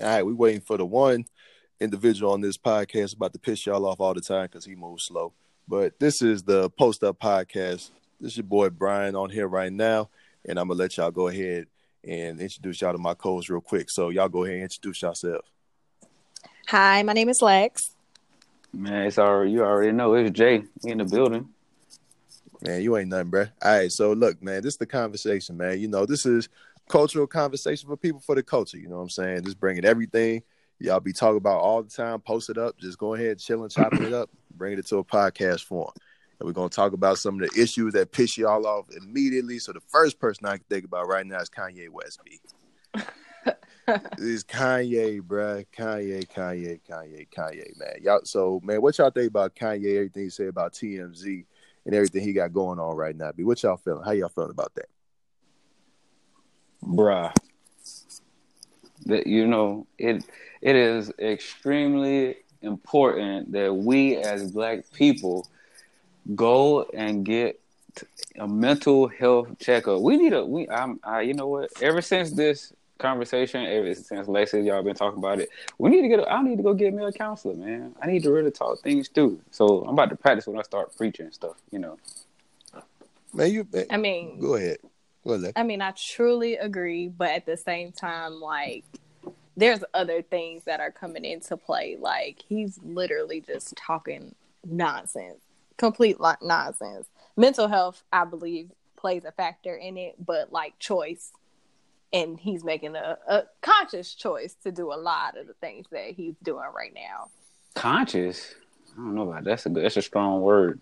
All right, we waiting for the one individual on this podcast about to piss y'all off all the time because he moves slow. But this is the Post Up Podcast. This is your boy Brian on here right now, and I'm gonna let y'all go ahead and introduce y'all to my co-host real quick. So y'all go ahead and introduce yourself. Hi, my name is Lex. Man, it's already you already know it's Jay in the building. Man, you ain't nothing, bro. All right, so look, man, this is the conversation, man. You know, this is cultural conversation for people for the culture. You know what I'm saying? Just bringing everything y'all be talking about all the time. Post it up. Just go ahead, chilling, chopping it up, bringing it to a podcast form. And we're gonna talk about some of the issues that piss y'all off immediately. So the first person I can think about right now is Kanye West. B. is Kanye, bruh. Kanye, Kanye, Kanye, Kanye, man. Y'all, so man, what y'all think about Kanye? Everything he said about TMZ and everything he got going on right now. B, what y'all feeling? How y'all feeling about that? Bruh. That you know, it it is extremely important that we as black people go and get a mental health checkup. We need a we I'm I you know what? Ever since this conversation, ever since Lexi y'all been talking about it, we need to get a, I need to go get me a counselor, man. I need to really talk things through. So I'm about to practice when I start preaching and stuff, you know. Man, you man, I mean, go ahead. Go ahead. I mean, I truly agree, but at the same time, like there's other things that are coming into play. Like he's literally just talking nonsense, complete like nonsense. Mental health, I believe, plays a factor in it, but like choice, and he's making a, a conscious choice to do a lot of the things that he's doing right now. Conscious? I don't know about that. that's a good, that's a strong word.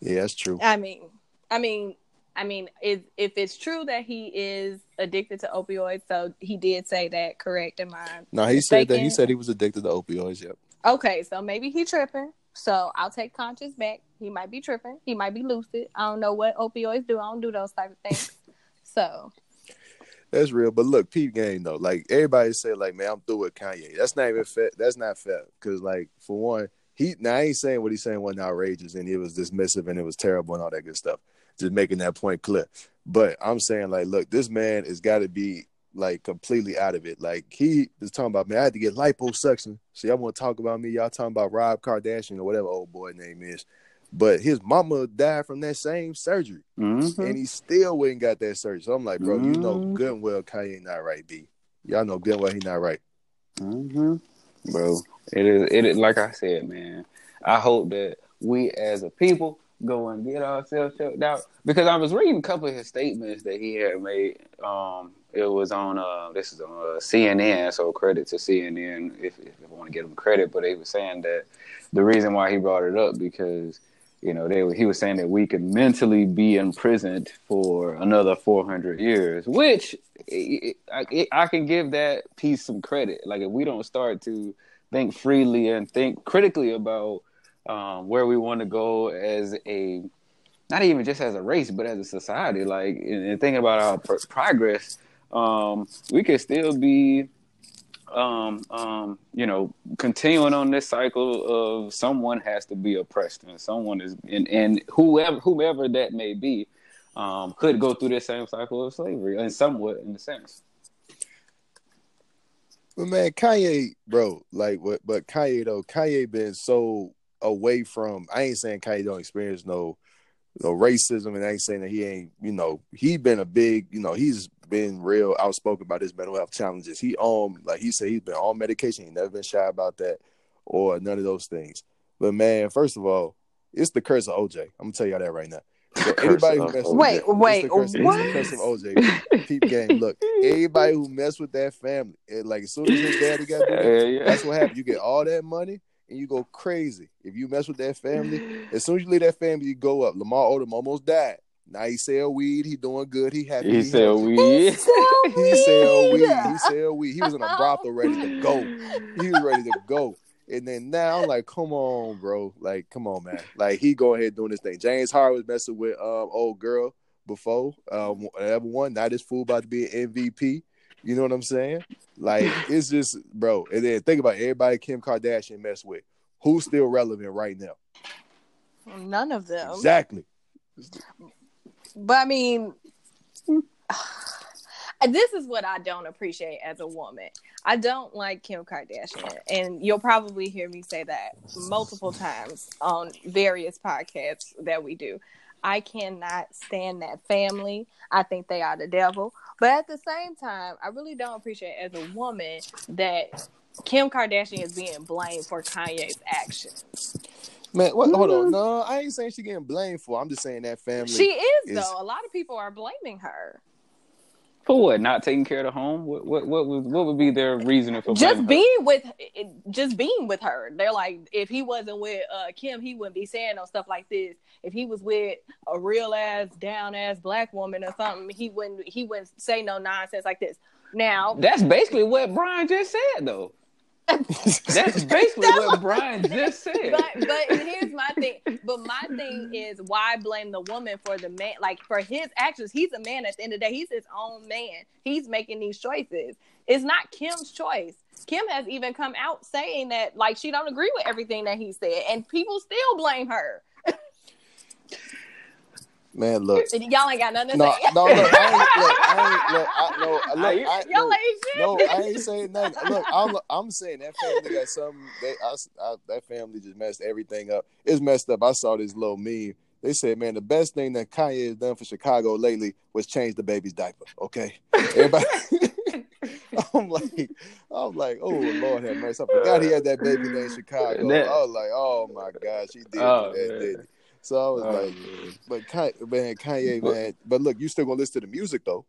Yeah, that's true. I mean, I mean, I mean, if if it's true that he is addicted to opioids, so he did say that, correct? Am I? No, he said that he said he was addicted to opioids. Yep. Okay, so maybe he tripping. So I'll take conscious back. He might be tripping. He might be lucid. I don't know what opioids do. I don't do those type of things. so that's real. But look, Pete game though, like everybody say, like, man, I'm through with Kanye. That's not even fair. That's not fair. Cause like for one, he now I ain't saying what he's saying wasn't outrageous and it was dismissive and it was terrible and all that good stuff just making that point clear. But I'm saying like, look, this man has got to be like completely out of it. Like he is talking about me. I had to get liposuction. See, I want to talk about me. Y'all talking about Rob Kardashian or whatever old boy name is. But his mama died from that same surgery, mm-hmm. and he still went and got that surgery. So I'm like, bro, mm-hmm. you know mm-hmm. good and well Kanye not right, B. Y'all know good and well he not right. Mm-hmm. Bro, it is. It is like I said, man. I hope that we as a people go and get ourselves checked out because I was reading a couple of his statements that he had made. Um, it was on uh, this is on uh, CNN, so credit to CNN if, if I want to give him credit. But he was saying that the reason why he brought it up because you know they he was saying that we could mentally be imprisoned for another 400 years, which I, I can give that piece some credit. Like if we don't start to think freely and think critically about um, where we want to go as a not even just as a race, but as a society. Like, and, thinking about our pr- progress, um, we could still be, um, um, you know, continuing on this cycle of someone has to be oppressed, and someone is, and, and whoever whomever that may be, um, could go through the same cycle of slavery, and somewhat in a sense. But man, Kanye, bro, like what? But Kanye though, Kanye been so away from. I ain't saying Kanye don't experience no no racism, and I ain't saying that he ain't. You know, he been a big. You know, he's been real outspoken about his mental health challenges. He um like he said he's been on medication. He never been shy about that or none of those things. But man, first of all, it's the curse of OJ. I'm gonna tell y'all that right now. So anybody who messed wait, with wait, the curse, what? It's the curse of OJ. Peep game. Look, everybody who messed with that family, it, like as soon as his daddy got there, yeah, yeah. that's what happened. You get all that money, and you go crazy. If you mess with that family, as soon as you leave that family, you go up. Lamar Odom almost died. Now he sell weed. He doing good. He happy. He, he sell weed. He sell weed. He sell weed. He sell weed. He was in a brothel ready to go. He was ready to go. And then now, I'm like, come on, bro. Like, come on, man. Like, he go ahead doing this thing. James Harden was messing with um old girl before. Um, ever won. Now this fool about to be an MVP. You know what I'm saying? Like it's just, bro. And then think about it, everybody Kim Kardashian mess with. Who's still relevant right now? None of them. Exactly. But I mean, this is what I don't appreciate as a woman. I don't like Kim Kardashian, and you'll probably hear me say that multiple times on various podcasts that we do. I cannot stand that family. I think they are the devil. But at the same time, I really don't appreciate as a woman that Kim Kardashian is being blamed for Kanye's actions. Man, what, hold on. Mm-hmm. No, I ain't saying she getting blamed for. I'm just saying that family. She is, is- though. A lot of people are blaming her. For what? Not taking care of the home? What what what would what would be their reasoning for just blaming her? being with just being with her they're like if he wasn't with uh kim he wouldn't be saying no stuff like this if he was with a real ass down ass black woman or something he wouldn't he wouldn't say no nonsense like this now That's basically what Brian just said, though. That's basically what Brian just said. but but here's my thing. But my thing is why blame the woman for the man? Like for his actions he's a man at the end of the day. He's his own man. He's making these choices. It's not kim's choice. Kim has even come out saying that like she don't agree with everything that he said and people still blame her Man, look. Y'all ain't got nothing to No, say no, look, I ain't, look, I ain't, look, I, no, look, I, y'all no, ain't shit no, I ain't saying nothing. Look, I'm, I'm saying that family got something. They, I, I, that family just messed everything up. It's messed up. I saw this little meme. They said, man, the best thing that Kanye has done for Chicago lately was change the baby's diaper. Okay, everybody. I'm like, I'm like, oh Lord have mercy. I forgot he had that baby named Chicago. That- I was like, oh my gosh, he did Oh, that, man. didn't he? So I was Oh, like, man. but Kanye, man, Kanye, But- man. But look, you still gonna listen to the music though.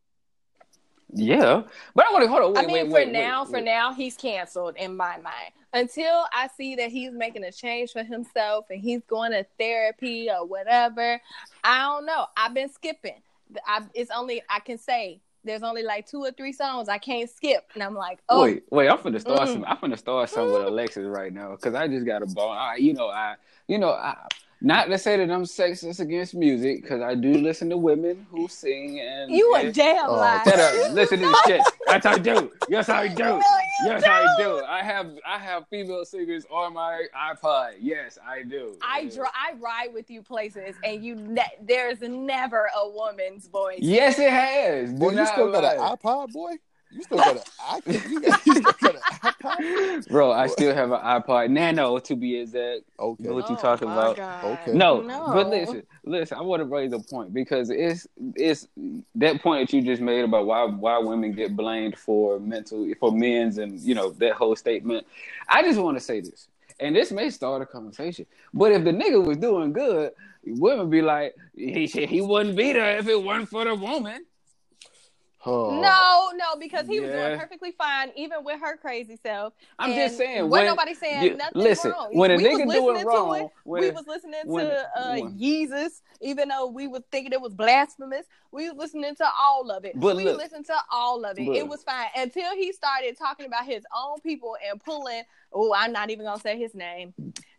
Yeah, but I want to hold on. Wait, I mean, wait, for wait, now, wait, for wait. now, he's canceled in my mind. Until I see that he's making a change for himself and he's going to therapy or whatever, I don't know. I've been skipping. I, it's only I can say there's only like two or three songs I can't skip, and I'm like, oh, Wait, wait. I'm finna start Mm. some. I'm finna start some with Alexis right now because I just got a ball. I, you know, I, you know, I. Not to say that I'm sexist against music because I do listen to women who sing and you a and- damn Oh, liar. Shut up! Listen to this shit. That's how I do. Yes, I do. No, Yes, I don't. do. I have I have female singers on my iPod. Yes, I do. I dri I ride with you places, and you ne- there's never a woman's voice. Yes, it has. Do Boy, you not still got an iPod, boy. You still got an iPod. You, got, you still got an iPod. Bro, I still have an iPod Nano to be exact. Okay. What you Oh, talking my about? God. Okay. No, No. but listen, listen. I want to raise a point because it's it's that point that you just made about why why women get blamed for mental for men's and you know that whole statement. I just want to say this, and this may start a conversation. But if the nigga was doing good, women be like, he he wouldn't be there if it weren't for the woman. Oh. No, no, because he was doing perfectly fine, even with her crazy self. I'm And just saying. Wasn't when- nobody saying you- nothing listen, wrong. when a we nigga was doing listening wrong, to it. when we was listening when- to uh, when- Jesus, even though we was thinking it was blasphemous. We was listening to all of it. But we look- listened to all of it. but- it was fine until he started talking about his own people and pulling. Oh, I'm not even gonna say his name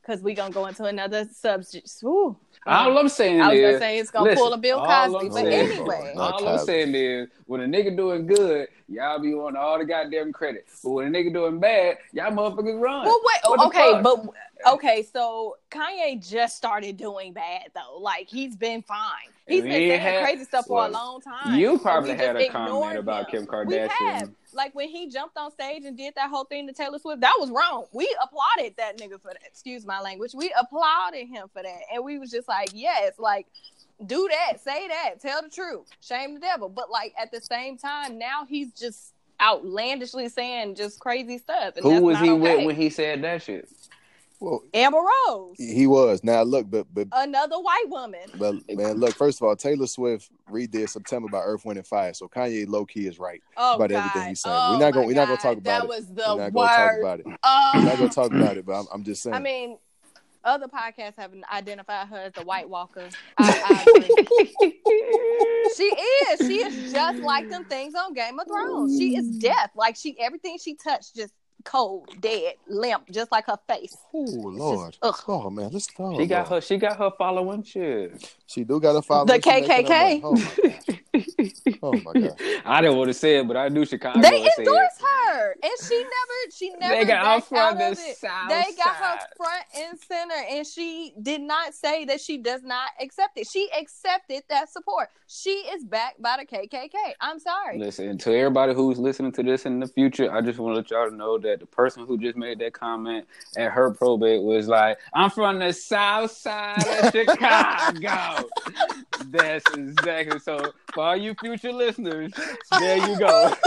because we're gonna go into another subject. Ooh. All I'm saying I was is, gonna say it's gonna listen, pull a Bill all Cosby, but saying- anyway. All I'm saying is, when a nigga doing good, y'all be wanting all the goddamn credit. But when a nigga doing bad, y'all motherfuckers run. Well, wait. What okay, but okay. So Kanye just started doing bad though. Like he's been fine. He's been saying had- crazy stuff for a long time. you probably had a comment about him. Kim. Kardashian. Like when he jumped on stage and did that whole thing to Taylor Swift, that was wrong. We applauded that nigga for that. Excuse my language. We applauded him for that, and we was just like, yes, like do that, say that, tell the truth, shame the devil. But like at the same time, now he's just outlandishly saying just crazy stuff. And Who that's was not he okay. with when he said that shit? Well, Amber Rose, he was. Now look, but but another white woman. but man, look. First of all, Taylor Swift redid September by Earth, Wind and Fire. So Kanye low key is right Oh about God. everything he's saying. Oh, we're not gonna we're not gonna talk about that it. was the we're not gonna talk about it. Oh. We're not gonna talk about it. But I'm, I'm just saying. I mean, other podcasts have identified her as the White Walker. I, I she is. She is just like them things on Game of Thrones. She is death. Like she, everything she touched, just cold, dead, limp, just like her face. oh Lord, ugh. oh man, let's oh, She got her. She got her following shit. She do got a follow. The She making her KKK. Oh, my God. Oh my god. I didn't want to say it, but I knew Chicago. They would say it. endorsed her, and she never, she never They got out backed front out the of it. South They got her front and center, and she did not say that she does not accept it. She accepted that support. She is backed by the KKK. I'm sorry. Listen, to everybody who's listening to this in the future, I just want to let y'all know that the person who just made that comment at her probate was like, I'm from the south side of Chicago. That's exactly so. For all you future listeners, there you go.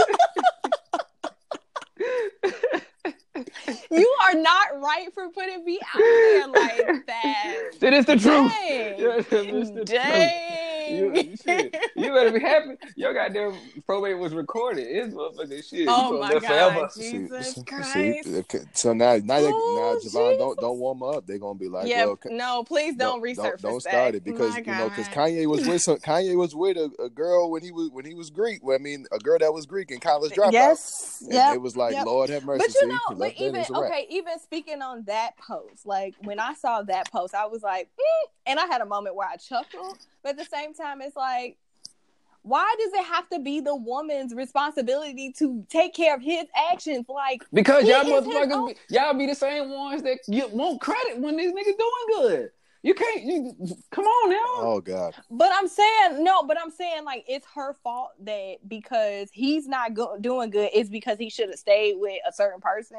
You are not right for putting me out there like that. It is the truth. Dang. Yes, it's the truth. Dang. You, shit, you better be happy. Your goddamn probate was recorded. It's motherfucking shit. Oh my God. forever. Jesus see, Christ. okay, so now, now, they, Oh, now, Javon, don't don't warm up. They're gonna be like, yeah, well, no, please don't, resurface don't, that. start it because you know because Kanye was with some, Kanye was with a, a girl when he was when he was Greek. Well, I mean, a girl that was Greek in college dropout. Yes, yeah. it was like, yep. Lord have mercy. But you know, he but even it's a wrap. okay, even speaking on that post, like when I saw that post, I was like, mm, and I had a moment where I chuckled, but at the same time, it's like, why does it have to be the woman's responsibility to take care of his actions? Like, Because y'all motherfuckers, own- be, y'all be the same ones that you want credit when these niggas doing good. You can't. You come on now. Oh God, but I'm saying no, but I'm saying like it's her fault that because he's not go- doing good, it's because he should have stayed with a certain person.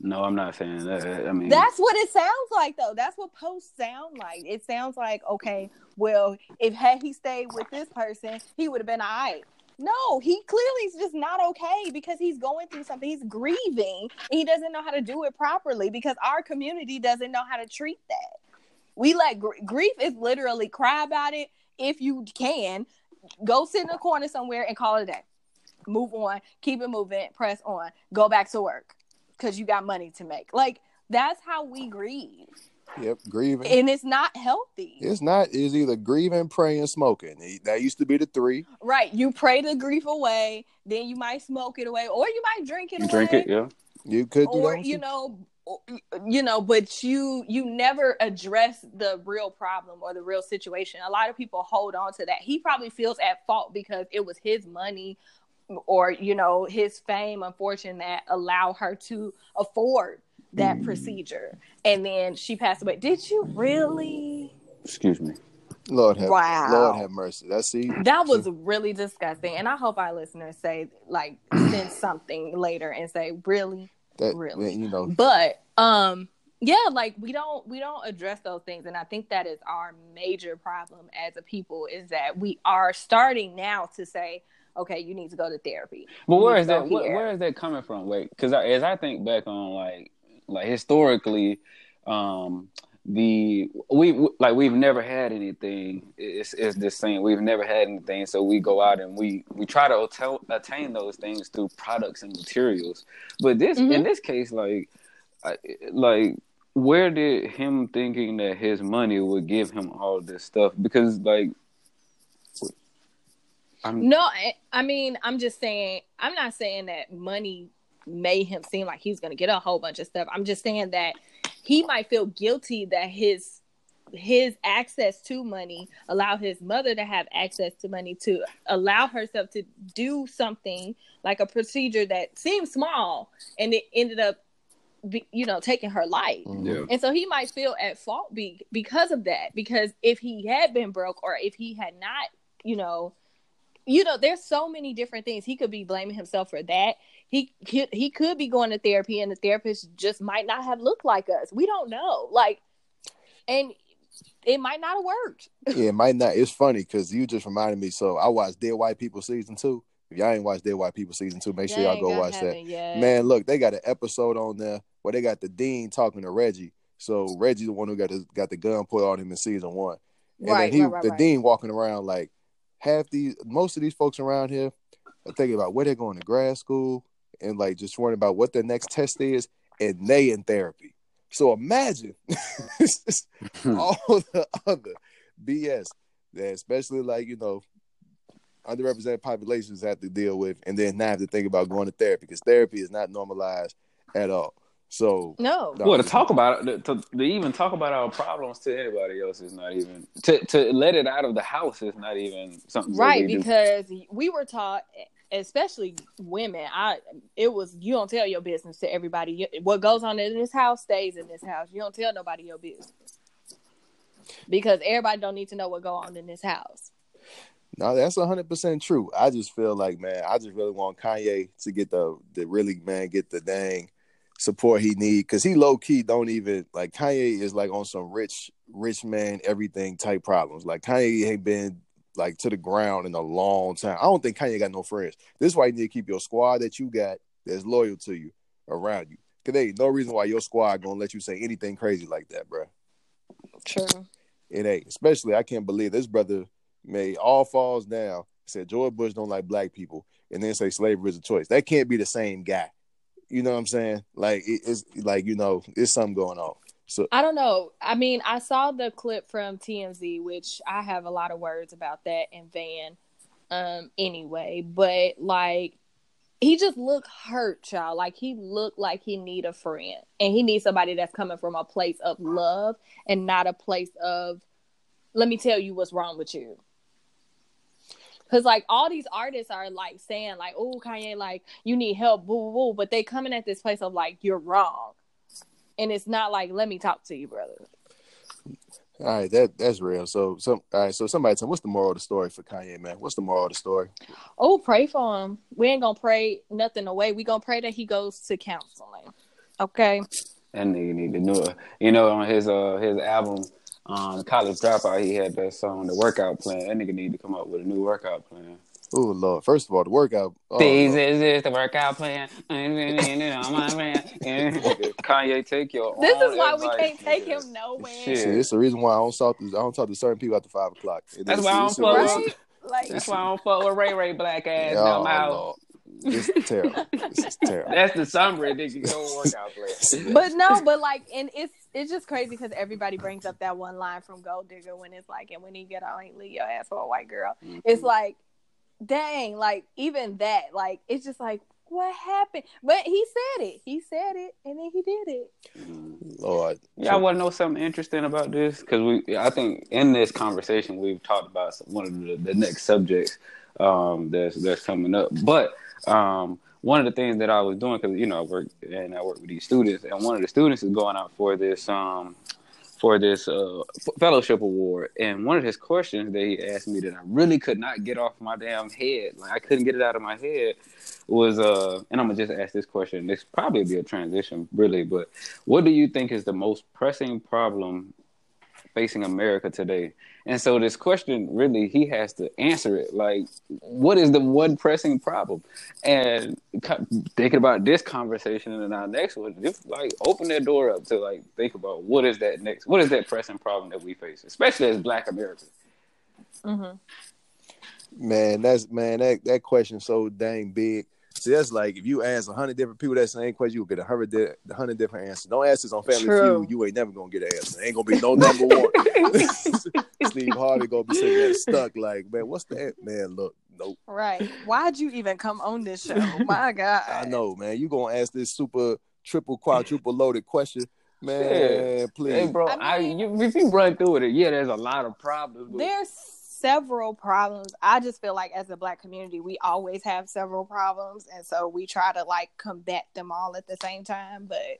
No, I'm not saying that. I mean, That's what it sounds like, though. That's what posts sound like. It sounds like, okay, well, if had he stayed with this person, he would have been all right. No, he clearly is just not okay because he's going through something. He's grieving and he doesn't know how to do it properly because our community doesn't know how to treat that. We let gr- grief is literally cry about it if you can. Go sit in a corner somewhere and call it a day. Move on, keep it moving, press on, go back to work because you got money to make. Like that's how we grieve, yep, grieving. and it's not healthy. it's not. It's either grieving, praying, smoking. That used to be the three. Right? You pray the grief away, then you might smoke it away, or you might drink it you away, drink it, yeah. You could do or that. you know, or- you know, but you you never address the real problem or the real situation. A lot of people hold on to that. He probably feels at fault because it was his money or you know his fame and fortune that allow her to afford that mm. procedure and then she passed away did you really Excuse me. Lord have, Wow. Lord have mercy. That's see. that was really disgusting and i hope our listeners say like send something later and say really That Really? you know. but um yeah like we don't we don't address those things and i think that is our major problem as a people is that we are starting now to say okay you need to go to therapy But You where need is to go that? Where, where is that coming from? Wait, because as I think back on like like historically, um, the we like we've never had anything. It's it's this thing. We've never had anything, so we go out and we we try to attain, attain those things through products and materials. But this in Mhm. this case, like like where did him thinking that his money would give him all this stuff? Because like. I'm, No, I, I mean, I'm just saying, I'm not saying that money made him seem like he's going to get a whole bunch of stuff. I'm just saying that he might feel guilty that his his access to money allow his mother to have access to money to allow herself to do something like a procedure that seemed small and it ended up be, you know taking her life Mhm. yeah. and so he might feel at fault be, because of that. Because if he had been broke or if he had not, you know, you know, there's so many different things. He could be blaming himself for that. He could he could be going to therapy and the therapist just might not have looked like us. We don't know. Like and it might not have worked. Yeah, it might not. It's funny because you just reminded me. So I watched Dear White People season two. If y'all ain't watched Dear White People season two, make sure y'all go watch that. Man, look, they got an episode on there where they got the dean talking to Reggie. So Reggie's the one who got the, got the gun put on him in season one, and Right, then he, right, right, the dean walking around like half these, most of these folks around here are thinking about where they're going to grad school and like just worrying about what their next test is, and they in therapy. So imagine all the other BS that, especially like you know, underrepresented populations have to deal with, and then now have to think about going to therapy because therapy is not normalized at all. So No. No. Well, to talk about it, to, to even talk about our problems to anybody else is not even to to let it out of the house is not even something right we do. because we were taught especially women i it was you don't tell your business to everybody. What goes on in this house stays in this house. You don't tell nobody your business. Because everybody don't need to know what go on in this house. No, that's hundred percent true. I just feel like, man, I just really want Kanye to get the the really man get the dang support he need. Because he low key don't even like Kanye is like on some rich rich man everything type problems. Like Kanye ain't been like to the ground in a long time. I don't think Kanye got no friends. This is why you need to keep your squad that you got that's loyal to you around you. Cause there ain't no reason why your squad gonna let you say anything crazy like that, bro. true It ain't. Especially, I can't believe this brother made all falls down. Said George Bush don't like black people, and then say slavery is a choice. That can't be the same guy. You know what I'm saying? Like it- it's like you know, it's something going on. So i don't know. I mean i saw the clip from tmz which i have a lot of words about that and van um anyway. But like he just looked hurt y'all. Like he looked like he need a friend. And he needs somebody that's coming from a place of love and not a place of let me tell you what's wrong with you. Because like all these artists are like saying like oh kanye like you need help boo boo. But they coming at this place of like you're wrong and it's not like let me talk to you brother all right, that that's real. So so all right. So somebody tell me what's the moral of the story for Kanye, man? What's the moral of the story? oh pray for him we ain't gonna pray nothing away we gonna pray that he goes to counseling okay That nigga need to know it. You know, on his uh his album, um, College Dropout, he had that song, The Workout Plan. That nigga need to come up with a new workout plan. Oh Lord! First of all, the workout. Oh, this Lord. is this the workout plan. Kanye, take your. this is why we can't take him nowhere Shit. See, this is the reason why I don't talk to I don't talk to certain people after five o'clock. And That's this- why I don't fuck with- right like That's why I don't fuck with Ray Ray black ass Oh, no mouth. Lord. This is terrible. This is terrible. That's the summary, nigga. Your workout plan. but no, but like, and it's it's just crazy because everybody brings up that one line from Gold Digger when it's like, and when you get out, ain't leave your ass for a white girl. It's mm-hmm. like, dang, like even that, like it's just like, what happened? But he said it. He said it, and then he did it. Lord. Y'all want to know something interesting about this? Because we, I think, in this conversation, we've talked about some- one of the, the next subjects um, that's that's coming up. But um, one of the things that I was doing, because you know, I work and I work with these students, and one of the students is going out for this um, for this uh, fellowship award, and one of his questions that he asked me that I really could not get off my damn head, like I couldn't get it out of my head, was uh, and I'm gonna just ask this question. This probably be a transition, really, but what do you think is the most pressing problem facing America today? And so this question really he has to answer it. Like, what is the one pressing problem? And thinking about this conversation and our next one, just like open that door up to like think about what is that next, what is that pressing problem that we face, especially as Black Americans. Mm-hmm. Man, that's man, that, that question so dang big. See, that's like if you ask a hundred different people that same question, you'll get a hundred di- hundred different answers. Don't ask this on Family True. Feud. You ain't never gonna get an answer. Ain't gonna be no number one. Steve Harvey gonna be sitting there stuck. Like, man, what's that? Man, look, nope. Right. Why'd you even come on this show? My God. I know, man. You gonna ask this super triple quadruple loaded question, man? Yeah. Please, Hey, bro, I I, you, if you run through it, yeah, there's a lot of problems. But There's several problems. I just feel like as a black community, we always have several problems, and so we try to like combat them all at the same time. But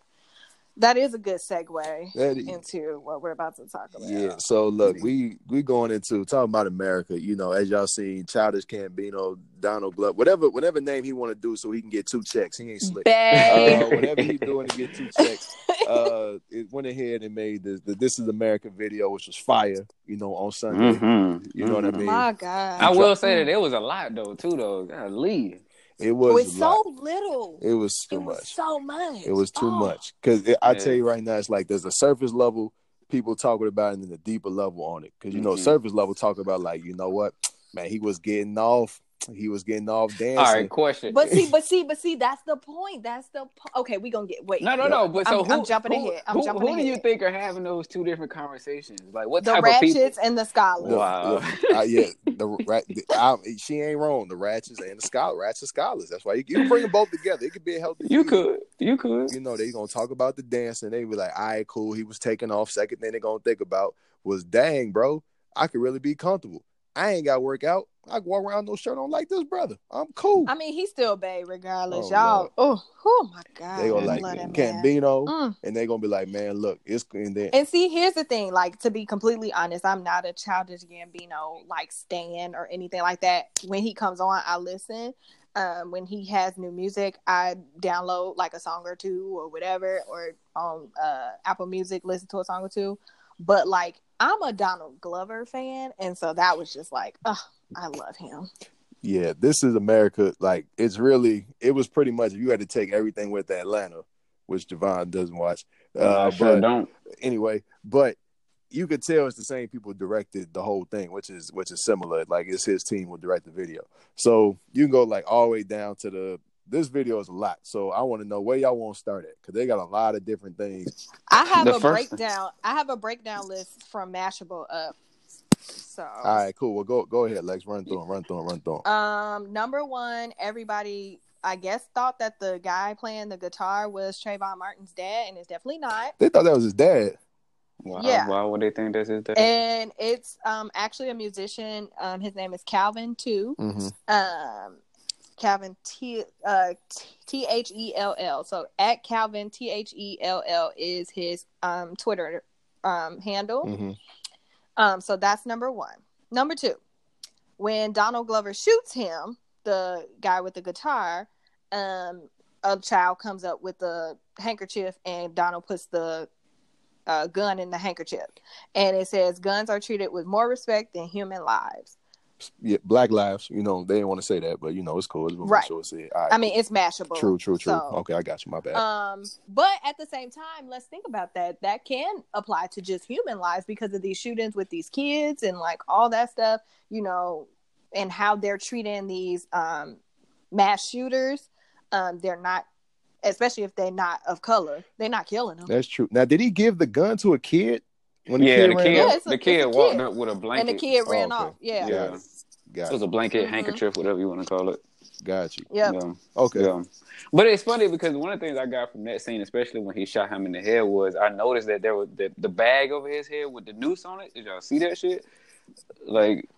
that is a good segue That is- into what we're about to talk about. Yeah. So look, we we going into talking about America. You know, as y'all seen, Childish Gambino, Donald Glover, whatever whatever name he want to do, so he can get two checks. He ain't slick. Uh, whatever he doing to get two checks. Uh, it went ahead and made the, the "This Is America" video, which was fire. You know, on Sunday. Mhm, You know what I mhm. mean? My God. I will say that there was a lot though too though. Golly. It was With a so little. It was too it was much. so much. It was too Oh. much because I tell you right now, it's like there's a surface level people talking about and then a deeper level on it. Because you know, Mhm. surface level talk about like, you know what, man, he was getting off he was getting off dancing. All right, question. But see, but see, but see, that's the point. That's the po- okay. We gonna get wait. no, no, no. But so I'm- who, I'm jumping who, ahead. I'm who, jumping who do you think are having those two different conversations? Like what The type of people? ratchets and the scholars. Wow. Look, uh, yeah, the, rat, the I, she ain't wrong. The ratchets and the scholar, ratchet scholars. That's why you, you can bring them both together. It could be a healthy. You feud. could, you could. You know, they gonna talk about the dance and they be like, "All right, cool." He was taking off. Second thing they gonna think about was, "Dang, bro, I could really be comfortable. I ain't got to work out. I go around no shirt on like this, brother. I'm cool." I mean, he's still bae regardless. Oh, y'all. Oh, oh my god. they gonna like. Gambino, Mm. and they gonna be like, "Man, look, it's and then And see, here's the thing. Like to be completely honest, I'm not a childish Gambino like stan or anything like that. When he comes on, I listen. Um, when he has new music, I download like a song or two or whatever, or on uh, Apple Music, listen to a song or two. But like, I'm a Donald Glover fan, and so that was just like, oh, I love him. yeah, this is America. Like it's really, it was pretty much if you had to take everything with Atlanta, which Javon doesn't watch. Uh, I sure but don't. anyway, but you could tell it's the same people directed the whole thing, which is which is similar. Like it's his team will direct the video, so you can go like all the way down to the. This video is a lot, so I want to know where y'all want to start at because they got a lot of different things. I have The a first- breakdown. I have a breakdown list from Mashable up. So All right, cool. Well, go go ahead, Lex. Run through them. Run through them. Run through 'em. Um, number one, everybody I guess thought that the guy playing the guitar was Trayvon Martin's dad, and it's definitely not. They thought that was his dad. Why, Yeah. why would they think this is that? And it's um actually a musician. Um, his name is Calvin too. Mm-hmm. Um, Calvin T uh T H E L L. So at Calvin T H E L L is his um Twitter um handle. Mm-hmm. Um, so that's number one. Number two, when Donald Glover shoots him, the guy with the guitar, um, a child comes up with a handkerchief, and Donald puts the uh, gun in the handkerchief, and it says, "Guns are treated with more respect than human lives." Yeah, Black Lives. You know they didn't want to say that, but you know it's cool. It's Right. Sure it's right. I mean, it's mashable. true, true, true. So- okay, I got you. My bad. Um, but at the same time, let's think about that. That can apply to just human lives because of these shootings with these kids and like all that stuff, you know, and how they're treating these um mass shooters. Um, they're not, especially if they're not of color, they're not killing them. That's true. Now, did he give the gun to a kid? When yeah, the kid, Yeah, a- the kid a walked kid. up with a blanket. And the kid Oh, ran okay. off. Yeah. Yeah. Got it. It was a blanket, Mhm. handkerchief, whatever you want to call it. Got you. Yep. Yeah. Okay. Yeah. But it's funny because one of the things I got from that scene, especially when he shot him in the head, was I noticed that there was the, the bag over his head with the noose on it. Did y'all see that shit? Like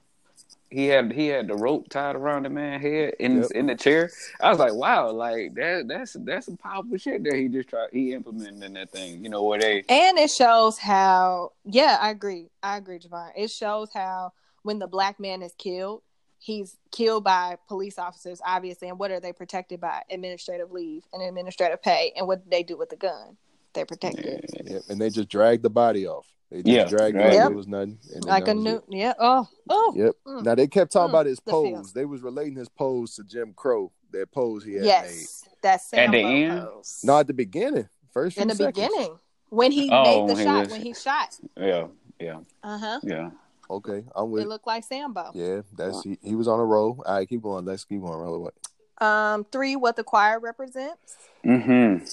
he had he had the rope tied around the man's head in Yep. in the chair. I was like, wow, like that that's that's some powerful shit that he just tried he implemented in that thing. You know where they And it shows how, yeah, I agree. I agree, Javon. It shows how when the black man is killed, he's killed by police officers, obviously. And what are they protected by? Administrative leave and administrative pay. And what do they do with the gun? They're protected. Yep. And they just drag the body off. They just Yeah, dragged it right. like Yep. it was nothing. Like a was new, it. yeah. Oh, oh, Yep. Mm. Now they kept talking Mm. about his The pose. feel. They was relating his pose to Jim Crow. That pose he had made. yes. That's At the Sambo end? pose. No, at the beginning, first in the seconds. beginning when he Oh, made the when he shot. was- When he shot, Yeah, yeah, uh huh. yeah. Okay, I'm with. It looked like Sambo. yeah, that's he, he was on a roll. All right, keep going. Let's keep going. Roll away. Um, three, what the choir represents. Mm-hmm.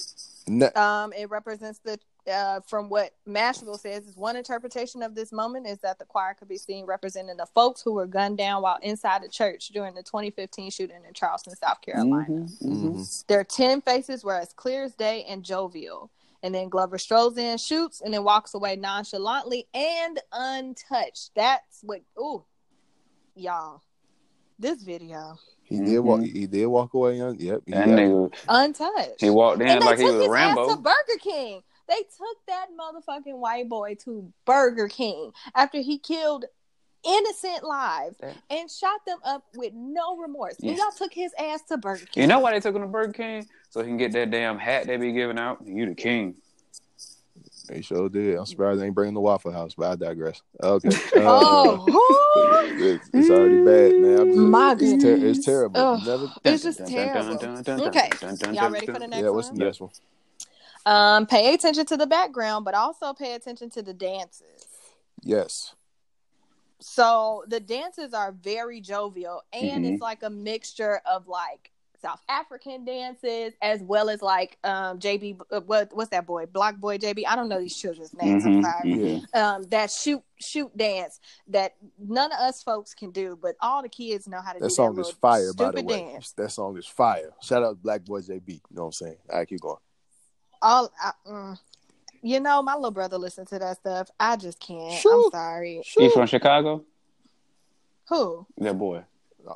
Ne- Um, it represents the uh, from what Mashable says is one interpretation of this moment is that the choir could be seen representing the folks who were gunned down while inside the church during the 2015 shooting in Charleston, South Carolina. Mm-hmm. Mhm. Their 10 faces were as clear as day and jovial. And then Glover strolls in, shoots, and then walks away nonchalantly and untouched. That's what, ooh, y'all, this video, He did walk. Mhm. He did walk away. Young. Yep. He That nigga, untouched. he walked in and they like he was his Rambo. ass to Burger King. They took that motherfucking white boy to Burger King after he killed innocent lives Yeah. and shot them up with no remorse. And y'all took his ass to Burger King. You know why they took him to Burger King? So he can get that damn hat they be giving out. You the king. They sure did. I'm surprised they ain't bringing the Waffle House, but I digress. Okay. Uh, Oh, it's, it's already bad, man. Just, My it's, ter- it's terrible. Ugh. Never. It's just terrible. Okay. Y'all ready for the next Yeah. What's the next one? Um, pay attention to the background, but also pay attention to the dances. Yes. So the dances are very jovial, and Mhm. it's like a mixture of like South African dances as well as like um JB. uh, What what's that boy? BlocBoy JB. I don't know these children's names. Mhm, I'm sorry. Yeah. Um, that shoot shoot dance that none of us folks can do, but all the kids know how to do. That song is fire, by the way. Dance. That song is fire. Shout out Black Boy JB. You know what I'm saying? All right, keep going. All I, mm, you know, my little brother listens to that stuff. I just can't. Sure. I'm sorry. He from Chicago? Who? That boy.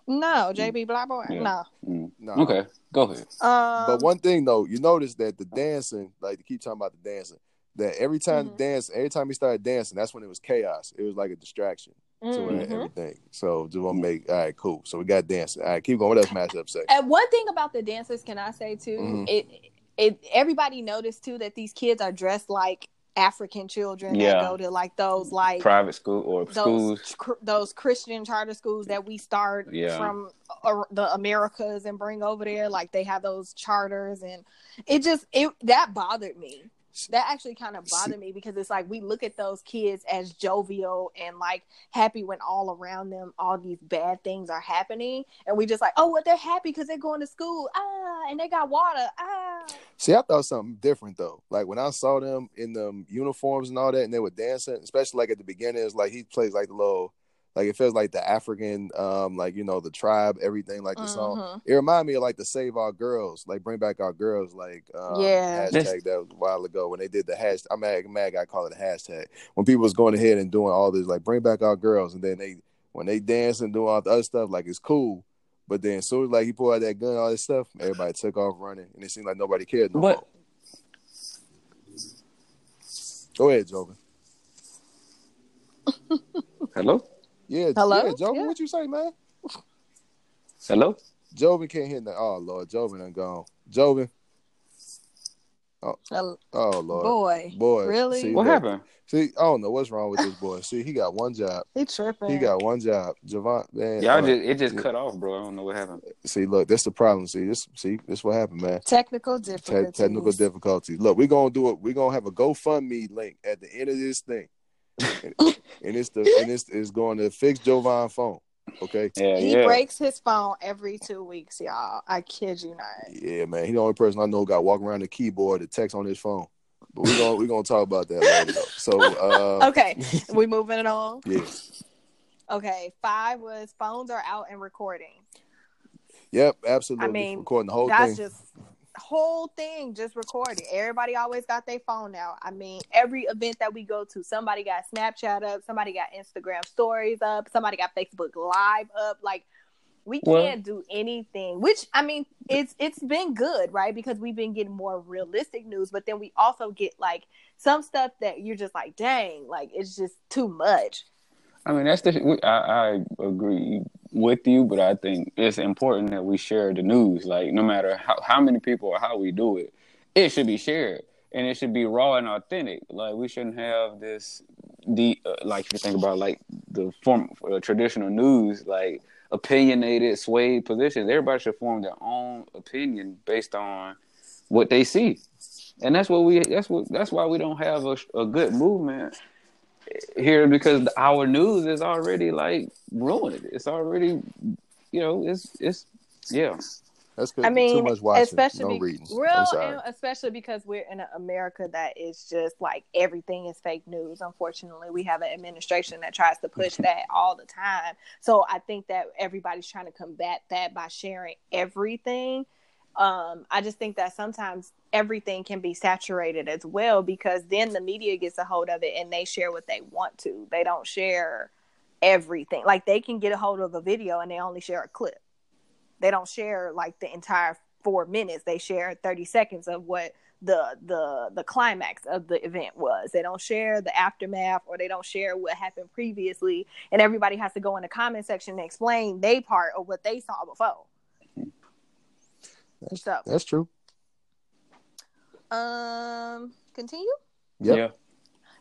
No, JB Black Boy. Yeah. No. Mm. Nah. Okay, go ahead. Um, But one thing though, you notice that the dancing, like to keep talking about the dancing, that every time Mhm. dance, every time he started dancing, that's when it was chaos. It was like a distraction to mhm. everything. So just want to make all right, cool. So we got dancing. All right, keep going. What else Mashable say? And one thing about the dancers, can I say too? Mhm. It it everybody noticed too that these kids are dressed like African children Yeah. that go to like those like Private school or those schools. cr- those Christian charter schools that we start Yeah. from uh, the Americas and bring over there. Like they have those charters, and it just it that bothered me. That actually kind of bothered me because it's like we look at those kids as jovial and like happy when all around them all these bad things are happening, and we just like, oh, well, they're happy because they're going to school, ah, and they got water, ah. See, I thought something different though. Like when I saw them in the uniforms and all that, and they were dancing, especially like at the beginning, it's like he plays like the little, like it feels like the African, um, like you know the tribe, everything like the song. Mhm. It reminded me of like the Save Our Girls, like Bring Back Our Girls, like um, Yeah. hashtag that was a while ago when they did the hashtag. I'm mad, mad I call it a hashtag when people was going ahead and doing all this like Bring Back Our Girls, and then they when they dance and do all the other stuff, like it's cool. But then as soon as like he pulled out that gun, all this stuff, everybody took off running, and it seemed like nobody cared no But- more. Go ahead, Javon. Hello? Yeah, Hello? yeah, Javon, Yeah. what you say, man? Hello? Javon can't hear that. Oh Lord, Javon done gone. Joven. Uh, Oh Lord. boy, Boy, really? see, What look, happened? See, I don't know what's wrong with this boy. See, he got one job. he tripping. He got one job. Javon, man. Y'all uh, just it just yeah. cut off, bro. I don't know what happened. see. Look, that's the problem. See, this. See, this what happened, man. technical Te- difficulties. technical difficulties. Look, we're gonna do it. We're gonna have a GoFundMe link at the end of this thing, and, and it's the and it's, it's going to fix Javon phone. Okay. Yeah, He yeah. breaks his phone every two weeks, y'all. I kid you not. Yeah, man. He the only person I know got walk around the keyboard to text on his phone. But we're gonna we're gonna talk about that later. Though. So, uh, Okay, we moving it on. yeah, Okay, five was phones are out and recording. yep, absolutely. I mean, recording the whole That's thing. just whole thing just recorded. Everybody always got their phone out. I mean, every event that we go to, somebody got Snapchat up, somebody got Instagram stories up, somebody got Facebook Live up. Like we can't do anything. Which I mean, it's it's been good, right? Because we've been getting more realistic news, but then we also get like some stuff that you're just like, dang, like it's just too much. I mean, that's the. I, I agree with you, but I think it's important that we share the news. Like, no matter how, how many people or how we do it, it should be shared and it should be raw and authentic. Like, we shouldn't have this. The uh, like if you think about like the form uh, traditional news, like opinionated, swayed positions. Everybody should form their own opinion based on what they see, and that's what we. That's what. That's why we don't have a, a good movement here because our news is already like ruined. It's already, you know, it's it's yeah. That's good. I mean, too much watching, especially no be- reading. real, I'm sorry. especially because we're in an America that is just like everything is fake news. Unfortunately, we have an administration that tries to push that all the time. So I think that everybody's trying to combat that by sharing everything. Um, I just think that sometimes everything can be saturated as well because then the media gets a hold of it and they share what they want to. They don't share everything. Like they can get a hold of a video and they only share a clip. They don't share like the entire four minutes. They share 30 seconds of what the the the climax of the event was. They don't share the aftermath or they don't share what happened previously. And everybody has to go in the comment section and explain their part of what they saw before That's, so that's true. um continue Yep. Yeah.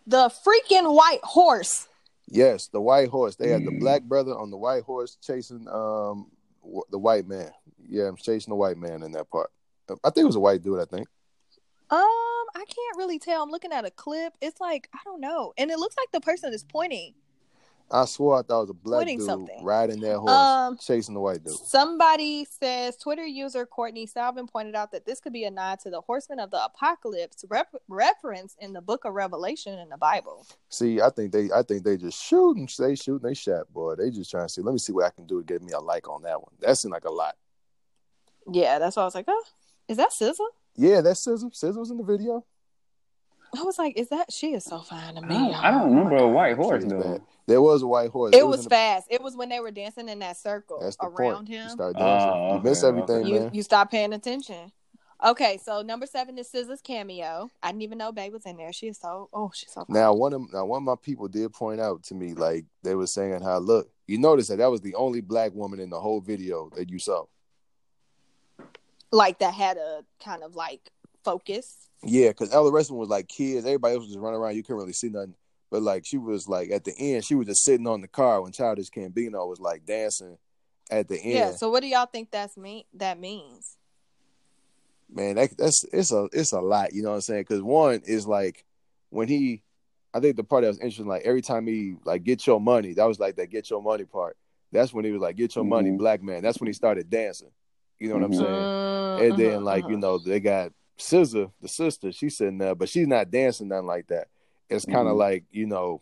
the freaking white horse Yes, the white horse. They had the Mm. black brother on the white horse chasing um the white man. Yeah, I'm chasing the white man in that part. I think it was a white dude. I think. um i can't really tell i'm looking at a clip it's like i don't know and it looks like the person is pointing I swore I thought it was a black dude something. riding that horse, Um, chasing the white dude. Somebody says Twitter user Courtney Salvin pointed out that this could be a nod to the horsemen of the apocalypse rep- reference in the book of Revelation in the Bible. See, I think they, I think they just shooting, they shooting, they shot, boy. They just trying to see. Let me see what I can do to get me a like on that one. That seemed like a lot. Yeah, that's why I was like, oh, is that SZA? Yeah, that's SZA. SZA was in the video. I was like, is that she is so fine to me. don't. I don't remember a white horse though. bad. There was a white horse. It was in the- fast. It was when they were dancing in that circle That's the around point. him. You start oh, dancing. Oh, you miss everything, okay. you man. you stop paying attention. Okay, so number seven is SZA's cameo. I didn't even know Babe was in there. She is so oh, she's so fine. Now one of now one of my people did point out to me like they were saying how look you notice that that was the only black woman in the whole video that you saw. like that had a kind of like focus. Yeah, because all the rest of them was like kids. Everybody else was just running around. You couldn't really see nothing. But like she was like at the end, she was just sitting on the car when Childish Gambino was like dancing at the end. Yeah. So what do y'all think that's mean? That means man, that, that's it's a it's a lot. You know what I'm saying? Because one is like when he, I think the part that was interesting, like every time he like get your money, that was like that get your money part. That's when he was like get your money, Mhm. black man. That's when he started dancing. You know what Mhm. I'm saying? Mm, And then mhm, like you mhm. know they got SZA, the sister. She's sitting there, but she's not dancing nothing like that. It's kind of Mhm. like you know,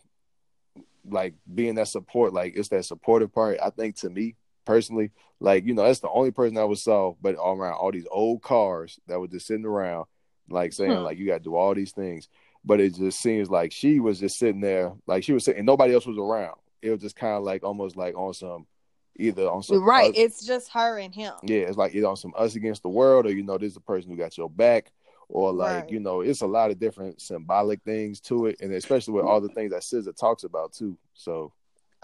like being that support. Like it's that supportive part. I think to me personally, like you know, that's the only person I would saw, but all around all these old cars that were just sitting around, like saying Hmm. like you got to do all these things. But it just seems like she was just sitting there, like she was sitting, nobody else was around. It was just kind of like almost like on some, either on some right. us- It's just her and him. yeah, it's like either on some us against the world, or you know, this is the person who got your back, or like Right. you know, it's a lot of different symbolic things to it, and especially with all the things that SZA talks about too. So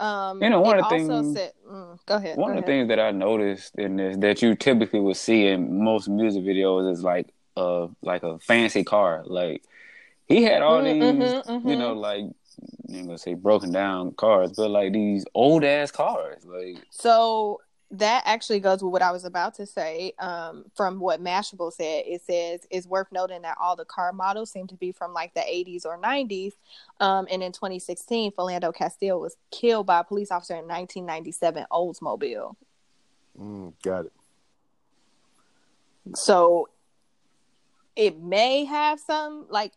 Um, You know, one of the things- said, mm, go ahead. One go of the things that I noticed in this that you typically would see in most music videos is like uh like a fancy car. Like he had all Mm, these, mhm, mhm. you know, like I ain't gonna say broken down cars, but like these old ass cars. Like So that actually goes with what I was about to say. Um, from what Mashable said, it says it's worth noting that all the car models seem to be from like the 80s or 90s. Um, and in 2016, Philando Castile was killed by a police officer in 1997 Oldsmobile. mm, got it. So it may have some like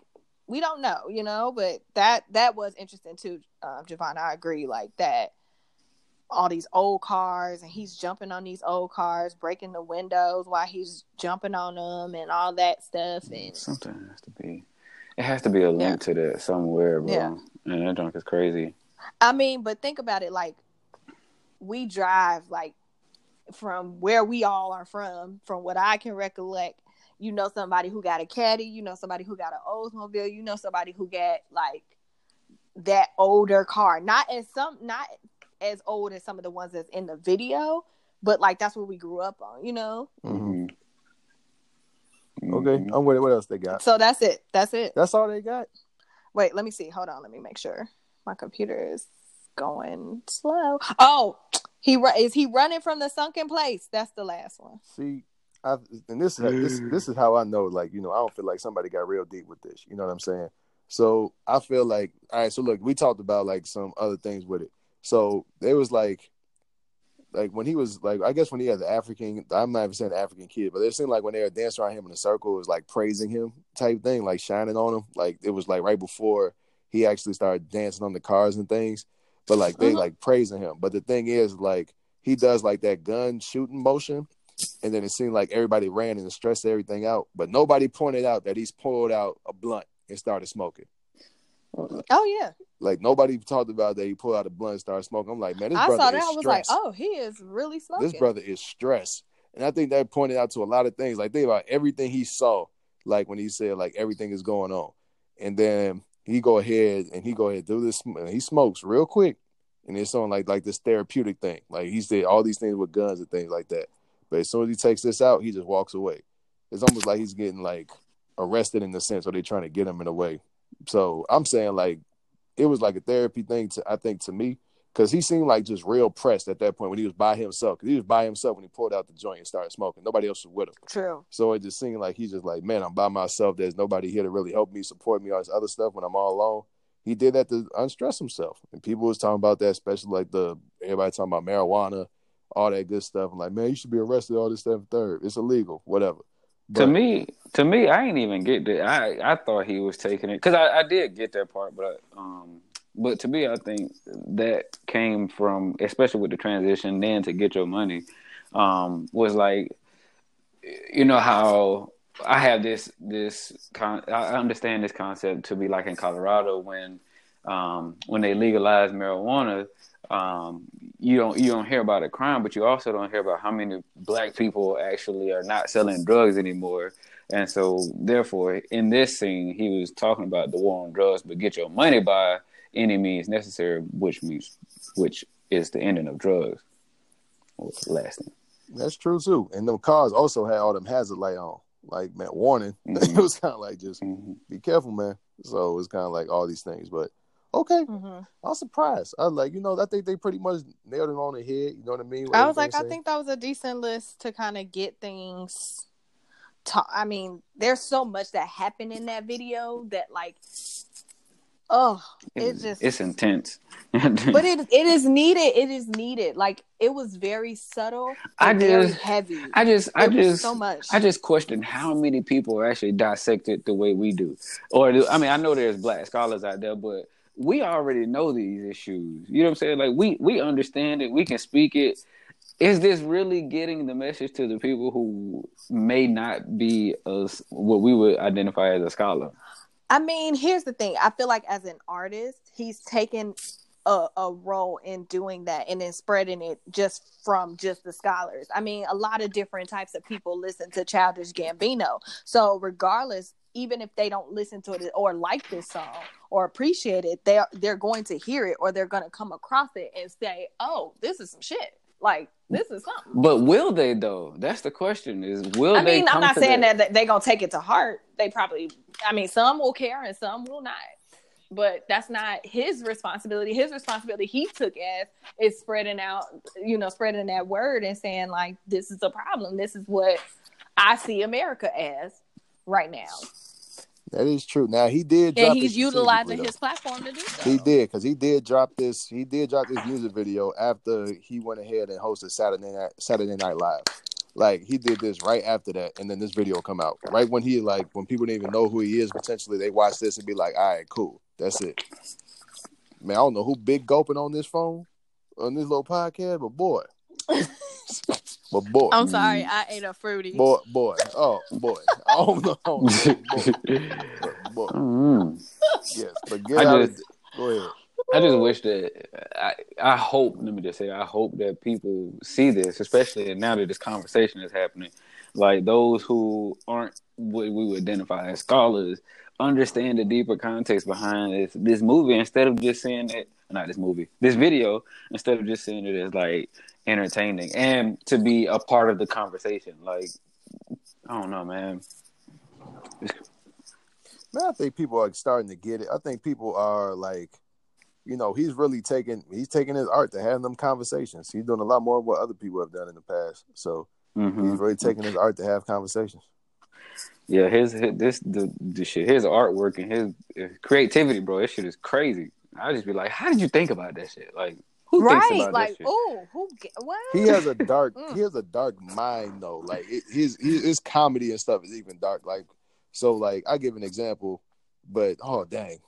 we don't know, you know, but that that was interesting too, uh, Javon. I agree, like that. All these old cars, and he's jumping on these old cars, breaking the windows while he's jumping on them, and all that stuff. And something has to be. It has to be a link to that somewhere, bro. Yeah. And that junk is crazy. I mean, but think about it, like we drive like from where we all are from, from what I can recollect. You know somebody who got a caddy, you know somebody who got an Oldsmobile, you know somebody who got like that older car. Not as some not as old as some of the ones that's in the video, but like that's what we grew up on, you know? Mhm. Mhm. Okay. I'm with it. What else they got? So that's it. That's it. That's all they got. Wait, let me see. Hold on, let me make sure. My computer is going slow. Oh, he is he running from the sunken place? That's the last one. See, I and this is this this is how I know. Like you know, I don't feel like somebody got real deep with this. You know what I'm saying? So I feel like all right. So look, we talked about like some other things with it. So there was like, like when he was like, I guess when he had the African, I'm not even saying the African kid, but it seemed like when they were dancing around him in a circle, it was like praising him type thing, like shining on him. Like it was like right before he actually started dancing on the cars and things. But like they Mhm. like praising him. But the thing is, like he does like that gun shooting motion, and then it seemed like everybody ran and stressed everything out. But nobody pointed out that he's pulled out a blunt and started smoking. Oh yeah, Like nobody talked about that he pulled out a blunt and started smoking. I'm like, man, this I brother saw that. is I was like, stressed. oh, he is really smoking. this brother is stressed. And I think that pointed out to a lot of things. Like think about everything he saw, like when he said like everything is going on. And then he go ahead and he go ahead do this and he smokes real quick. And it's on like like this therapeutic thing. Like he said all these things with guns and things like that. But as soon as he takes this out, he just walks away. It's almost like he's getting like arrested in the sense, or they're trying to get him in a way. So I'm saying like it was like a therapy thing to I think to me because he seemed like just real pressed at that point when he was by himself. Because he was by himself when he pulled out the joint and started smoking. Nobody else was with him. True. So it just seemed like he's just like, man, I'm by myself. There's nobody here to really help me, support me, all this other stuff when I'm all alone. he did that to unstress himself. And people was talking about that, especially like the everybody talking about marijuana, all that good stuff. I'm like, man, you should be arrested, all this stuff third. It's illegal, whatever. to me, to me, I ain't even get that. I I thought he was taking it because I, I did get that part, but um, but to me, I think that came from, especially with the transition, then to get your money, um, was like, you know how I have this this con- I understand this concept to be like in Colorado when um, when they legalize marijuana, um, you don't you don't hear about a crime, but you also don't hear about how many black people actually are not selling drugs anymore. And so, therefore, in this scene, he was talking about the war on drugs, but get your money by any means necessary, which means which is the ending of drugs or lasting. That's true too. And them cars also had all them hazard light on, like man, warning. Mhm. it was kind of like just Mhm. be careful, man. So it's kind of like all these things, but okay. Mhm. I was surprised. I was like, you know, I think they pretty much nailed it on the head. You know what I mean? I was like, Everything I think that was a decent list to kind of get things. Ta- I mean, there's so much that happened in that video that, like, oh, it It's, just. it's intense. but it it is needed. It is needed. Like it was very subtle. I and very just- heavy. I just, I It was just, so much. I just question how many people actually dissect it the way we do. Or, do, I mean, I know there's black scholars out there, but we already know these issues. You know what I'm saying? Like we, we understand it. We can speak it. Is this really getting the message to the people who may not be as what we would identify as a scholar? I mean, here's the thing. I feel like as an artist, he's taken a, a role in doing that and then spreading it just from just the scholars. I mean, a lot of different types of people listen to Childish Gambino. So regardless, even if they don't listen to it or like this song or appreciate it, they're they're going to hear it or they're gonna come across it and say, Oh, this is some shit. Like this is something. But will they though? That's the question. Is will they? I mean, I'm not to saying that they're gonna take it to heart. They probably, I mean, some will care and some will not. But that's not his responsibility. His responsibility he took as is spreading out, you know, spreading that word and saying like, this is a problem. This is what I see America as right now. that is true. Now he did, drop And he's utilizing his platform to do so. He did because he did drop this. He did drop this music video after he went ahead and hosted Saturday Night Saturday Night Live. Like he did this right after that, and then this video come out right when he like when people didn't even know who he is. Potentially, they watch this and be like, "All right, cool, that's it." Man, I don't know who big gulping on this phone on this little podcast, but boy, but boy, I'm sorry, I ate a fruity. boy, boy, oh boy, I don't know, I boy, but boy, Mm. yes, but get I out. just- of, go ahead. I just wish that I I hope let me just say I hope that people see this, especially now that this conversation is happening. Like those who aren't what we would identify as scholars understand the deeper context behind this this movie instead of just seeing it not this movie, this video, instead of just seeing it as like entertaining and to be a part of the conversation. Like I don't know, man. Man, I think people are starting to get it. I think people are like, you know, he's really taking he's taking his art to have them conversations. He's doing a lot more of what other people have done in the past. So Mhm. he's really taking his art to have conversations. Yeah, his, his this the, the shit, his artwork and his uh, creativity, bro. This shit is crazy. I just be like, how did you think about that shit? Like, who thinks right? about Like, that shit? oh, who? ge- What? He has a dark Mm. he has a dark mind though. Like it, his, his his comedy and stuff is even dark. Like so, like I give an example. But oh dang,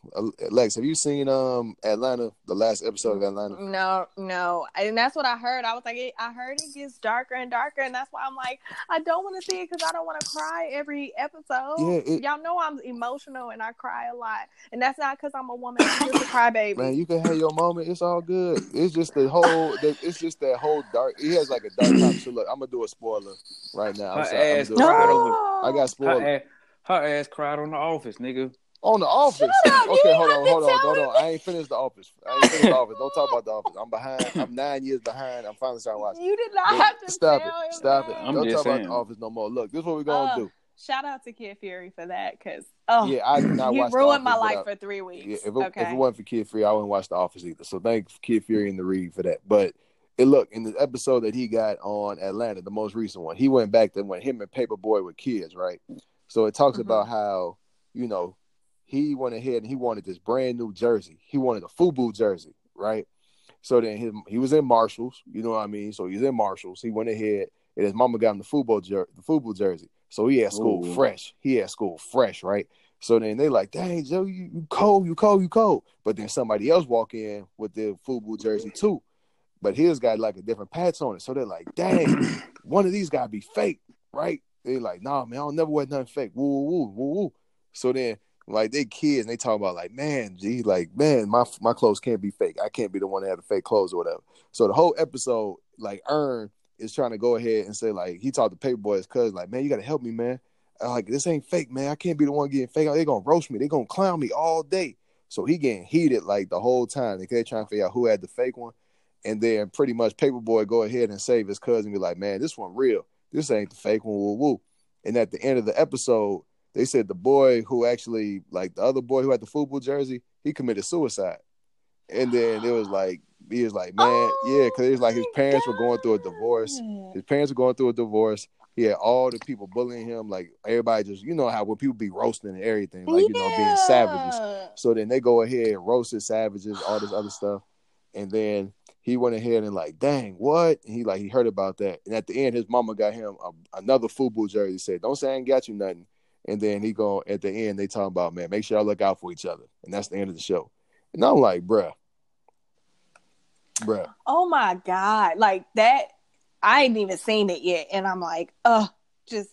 Lex, have you seen um Atlanta? The last episode of Atlanta. No, no, and that's what I heard. I was like, I heard it gets darker and darker, and that's why I'm like, I don't want to see it because I don't want to cry every episode. Yeah, it- Y'all know I'm emotional and I cry a lot, and that's not because I'm a woman. I'm just a crybaby. Man, you can have your moment. It's all good. It's just the whole. the- It's just that whole dark. He has like a dark time. So look, I'm gonna do a spoiler right now. I'm Her sorry. I'm ass gonna cried spoiler. over- I got Her spoiled ass, her ass cried on the office, nigga. On the Office. up, you Okay, ain't hold on, hold on, hold on. I ain't finished the Office. I ain't finished the Office. Don't talk about the Office. I'm behind. I'm nine years behind. I'm finally starting watching. You did not Look, have to Stop tell it. him Stop it. I'm Don't just talk about the Office no more. Look, this is what we're gonna Uh, do. Shout out to Kid Fury for that, because oh, Yeah, I did not he watch. The ruined my life without- for three weeks. Yeah, if it, okay. if it wasn't for Kid Fury, I wouldn't watch The Office either. So thank Kid Fury and the Read for that. But it look in the episode that he got on Atlanta, the most recent one, he went back to when him and Paper Boi were kids, right? So it talks Mhm. about how you know he went ahead and he wanted this brand new jersey. He wanted a FUBU jersey, right? So then his, he was in Marshalls, you know what I mean? So he's in Marshalls. He went ahead and his mama got him the FUBU, jer- the FUBU jersey. So he had school Ooh. fresh. He had school fresh, right? So then they like, dang, Joe, you, you cold, you cold, you cold. But then somebody else walk in with the FUBU jersey too. But his got like a different patch on it. So they're like, dang, one of these gotta be fake, right? They like, nah, man, I'll never wear nothing fake. Woo, woo, woo, woo, woo. So then like they kids and they talk about like, man, gee, like, man, my my clothes can't be fake. I can't be the one that had the fake clothes or whatever. So the whole episode, like Earn is trying to go ahead and say, like, he talked to Paper Boi his cousin, like, man, you gotta help me, man. I'm like, this ain't fake, man. I can't be the one getting fake. They gonna roast me. They gonna clown me all day. So he getting heated like the whole time. They kept trying to figure out who had the fake one. And then pretty much Paper Boi go ahead and save his cousin. Be like, man, this one real. This ain't the fake one. Woo woo. And at the end of the episode, they said the boy who actually like the other boy who had the FUBU jersey, he committed suicide. And then it was like he was like, man, yeah, because it was like his oh parents were going through a divorce. His parents were going through a divorce. He had all the people bullying him, like everybody just, you know how when people be roasting and everything, like you know, being savages. So then they go ahead and roast roasted savages, all this other stuff. And then he went ahead and like, dang, what? And he like he heard about that. And at the end, his mama got him a, another FUBU jersey. Said, "Don't say I ain't got you nothing." And then he go at the end, they talking about man, make sure y'all look out for each other. And that's the end of the show. And I'm like, bruh, bruh. Oh my god, like that! I ain't even seen it yet, and I'm like, uh, just.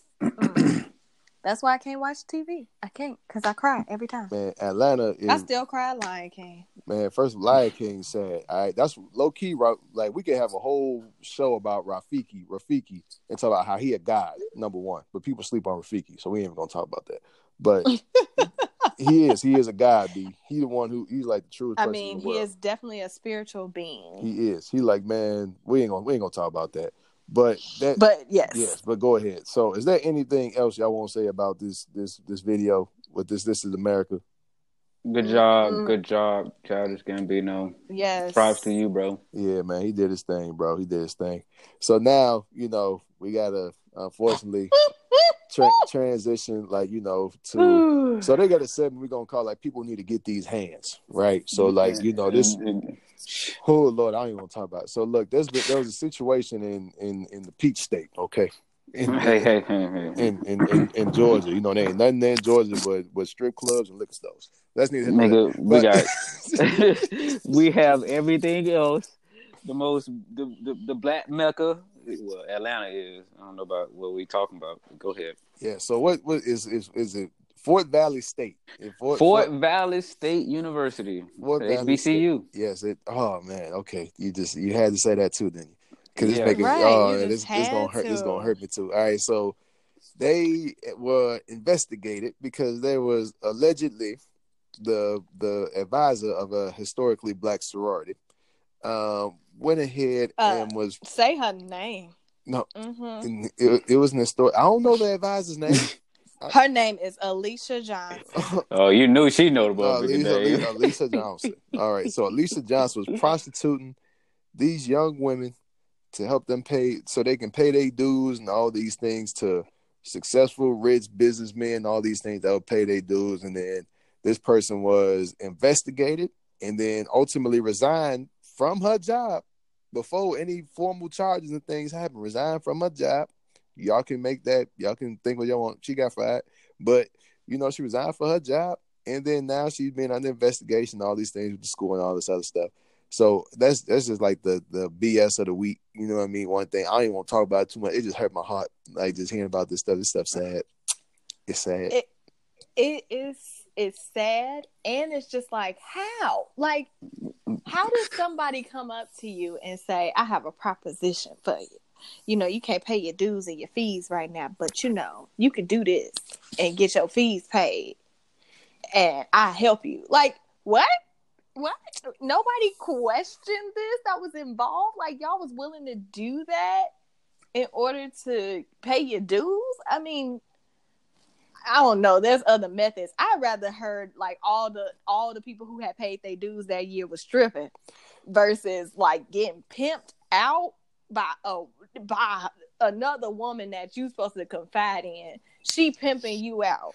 That's why I can't watch TV. I can't because I cry every time. Man, Atlanta is I still cry Lion King. man. First, Lion King said, "All right, that's low key. Ra- Like we could have a whole show about Rafiki, Rafiki, and talk about how he a god, number one. But people sleep on Rafiki, so we ain't even gonna talk about that. But he is, he is a god. B. He the one who he's like the truest. I person mean, in the he world. is definitely a spiritual being. He is. He like man. We ain't gonna we ain't gonna talk about that. But that. but yes, Yes, but go ahead. So, is there anything else y'all want to say about this this this video with this This Is America? Good job, Mm. good job, Childish Gambino. yes. Props to you, bro. Yeah, man, he did his thing, bro. He did his thing. So now, you know, we gotta unfortunately tra- transition, like you know, to. So they got a segment we're gonna call like people need to get these hands right. So like you know this. Oh Lord, I don't even want to talk about it. So look, there's been, there was a situation in in in the Peach State, okay, in, hey, hey, hey, hey. in, in, in, in Georgia. You know, there ain't nothing there in Georgia but but strip clubs and liquor stores. That's neither. Nigga, we got we have everything else. The most the, the the black mecca. Well, Atlanta is. I don't know about what we talking about. Go ahead. Yeah. So what what is is is it Fort Valley State? In Fort, Fort Valley State University. Fort Valley HBCU. Yes. It. Oh man. Okay. You just you had to say that too, didn't you? Because it's Yeah. making Right, oh you man, just this this gonna had hurt. This to. gonna hurt me too. All right. So they were investigated because there was allegedly the the advisor of a historically black sorority um went ahead Uh, and was Say her name. No. mm-hmm. it, it was an story. I don't know the advisor's name. Her name is Alicia Johnson. Oh, you knew she know the No, motherfucking Lisa, name. Lisa, Lisa Johnson. All right. So Alicia Johnson was prostituting these young women to help them pay so they can pay their dues and all these things to successful rich businessmen, all these things that will pay their dues. And then this person was investigated and then ultimately resigned from her job before any formal charges and things happened. Resigned from her job. Y'all can make that, y'all can think what y'all want. She got fired. But you know, she resigned for her job and then now she's been under investigation, all these things with the school and all this other stuff. So that's that's just like the the BS of the week. You know what I mean? One thing I don't want to talk about too much. It just hurt my heart, like just hearing about this stuff. This stuff's sad. It's sad. It- It is it's sad and it's just like how? Like how does somebody come up to you and say, I have a proposition for you? You know, you can't pay your dues and your fees right now, but you know, you can do this and get your fees paid and I help you. Like, what? What? Nobody questioned this that was involved? Like y'all was willing to do that in order to pay your dues? I mean, I don't know. There's other methods. I'd rather heard like all the all the people who had paid their dues that year was stripping versus like getting pimped out by a by another woman that you supposed to confide in. She pimping you out.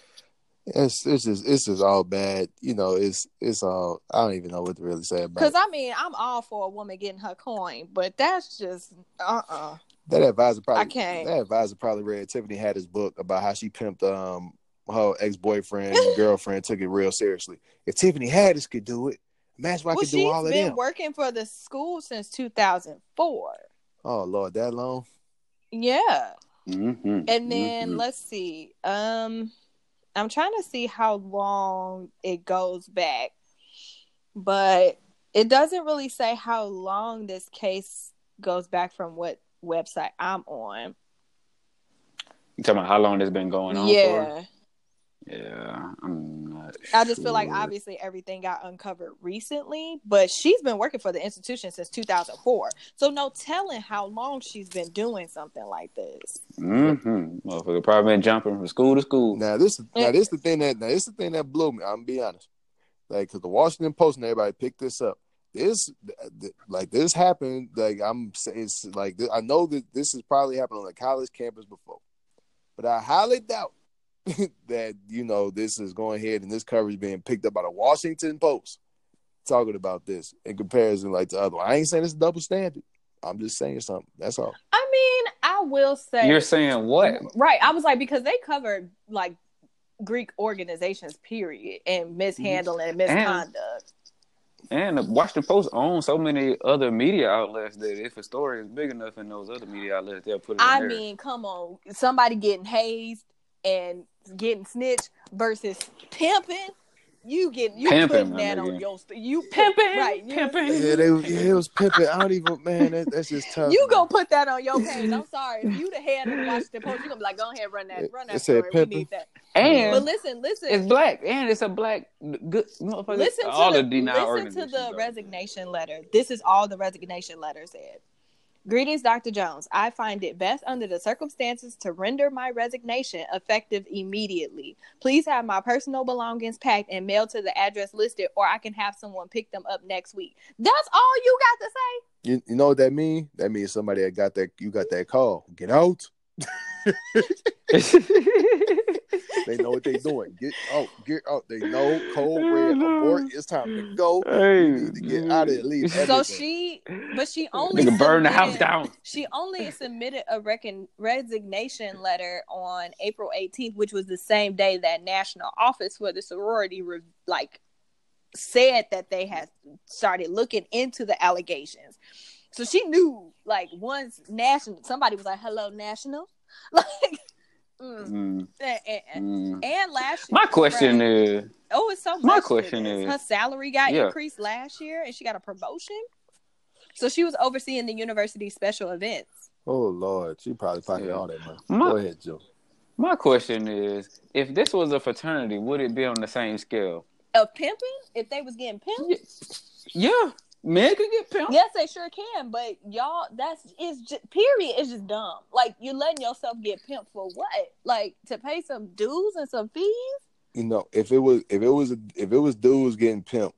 It's it's just it's just all bad. You know, it's it's all I don't even know what to really say about Because. I mean, I'm all for a woman getting her coin, but that's just uh uh That advisor probably I can't. that advisor probably read Tiffany Haddish book about how she pimped um her ex boyfriend girlfriend took it real seriously. If Tiffany Haddish could do it, imagine what I could do all of them. been working for the school since 2004. Oh Lord, that long? Yeah. Mm-hmm. And then Mhm. let's see. Um I'm trying to see how long it goes back. But it doesn't really say how long this case goes back from what website I'm on. you talking about how long this has been going on for? Yeah. Yeah, I'm not. I just feel like obviously everything got uncovered recently, but she's been working for the institution since 2004. So no telling how long she's been doing something like this. Mm-hmm. Motherfucker probably been jumping from school to school. Now this now this the thing that now this the thing that blew me. I'm gonna be honest, like because the Washington Post and everybody picked this up. This th- like this happened. Like I'm saying, it's like I know that this has probably happened on a college campus before, but I highly doubt that you know this is going ahead and this coverage being picked up by the Washington Post talking about this in comparison like the other. I ain't saying it's a double standard. I'm just saying something. That's all. I mean, I will say You're saying what? right. I was like because they covered like Greek organizations, period, and mishandling and misconduct. And the Washington Post owns so many other media outlets that if a story is big enough in those other media outlets, they'll put it. I in there. mean, come on, somebody getting hazed and getting snitched versus pimping. You get you Pimping, putting that on your st- you put- Pimping, right you- pimping. Yeah, they yeah, it was pimping. I don't even man. That, that's just tough. You man. gonna put that on your page? I'm sorry. If you the head of the Washington Post, you gonna be like, go ahead, run that, It- run it that said story. We need that. and But listen, listen, it's black, and it's a black good motherfucker. listen to all the, the listen to the resignation letter. This is all the resignation letter said. Greetings, Dr. Jones. I find it best under the circumstances to render my resignation effective immediately. Please have my personal belongings packed and mailed to the address listed, or I can have someone pick them up next week. That's all you got to say? You, you know what that mean? That means somebody that got that you got that call. Get out. They know what they're doing. Get out. Get out. They know cold oh, red abort. It's time to go. Hey, You need to get out of here. Leave So she, but she only Nigga burn the house down. She only submitted a recon- resignation letter on April 18th, which was the same day that National Office for the Sorority re- like said that they had started looking into the allegations. So she knew, like, once National, somebody was like, "Hello, National," like, mm, Mm, and, and, mm. and last My question right. is, oh, it's so much. My question is- her salary got Yeah. increased last year, and she got a promotion. So she was overseeing the university special events. oh Lord, she probably pocketed Yeah. all that money. My- Go ahead, Joe. my question is, if this was a fraternity, would it be on the same scale? Of pimping, if they was getting pimped, Yeah, men could get pimped. yes, they sure can. But y'all, that's it's just period. It's just dumb. Like you're letting yourself get pimped for what? Like to pay some dues and some fees? You know, if it was if it was if it was dudes getting pimped,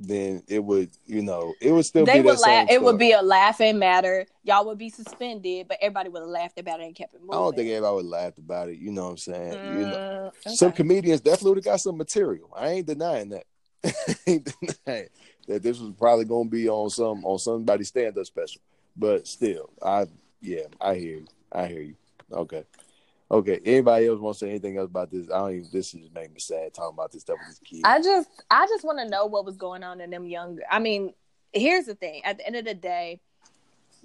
then it would you know it would still they be would that same laugh. It would be a laughing matter. Y'all would be suspended, but everybody would have laughed about it and kept it moving. I don't think everybody would laugh about it. You know what I'm saying? You know, Mm, some comedians definitely would have got some material. I ain't denying that. I ain't denying that this was probably gonna be on some on somebody's stand up special. But still, I yeah, I hear you. I hear you. Okay. Okay. Anybody else want to say anything else about this? I don't even this just make me sad talking about this stuff with this kid. I just I just want to know what was going on in them young. I mean, here's the thing. At the end of the day,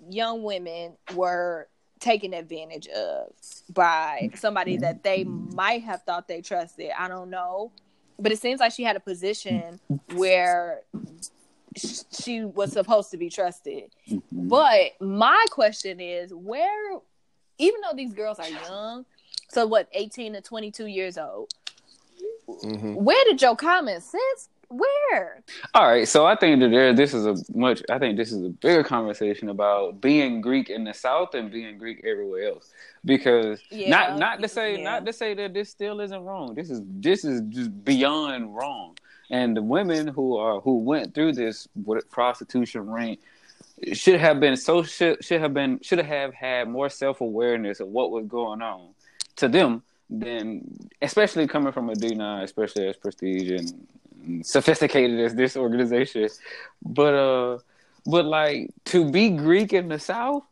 young women were taken advantage of by somebody that they might have thought they trusted. I don't know, but it seems like she had a position where she was supposed to be trusted. Mhm. But my question is, where, even though these girls are young, so what, 18 to 22 years old, Mhm. where did your common sense? Where? All right, so I think that there, this is a much. I think this is a bigger conversation about being Greek in the South and being Greek everywhere else. Because Yeah, not not to say yeah. not to say that this still isn't wrong. This is this is just beyond wrong. And the women who are who went through this prostitution ring should have been so should should have been should have had more self awareness of what was going on to them than especially coming from a D9, especially as prestige and sophisticated as this organization, but uh, but like to be Greek in the South,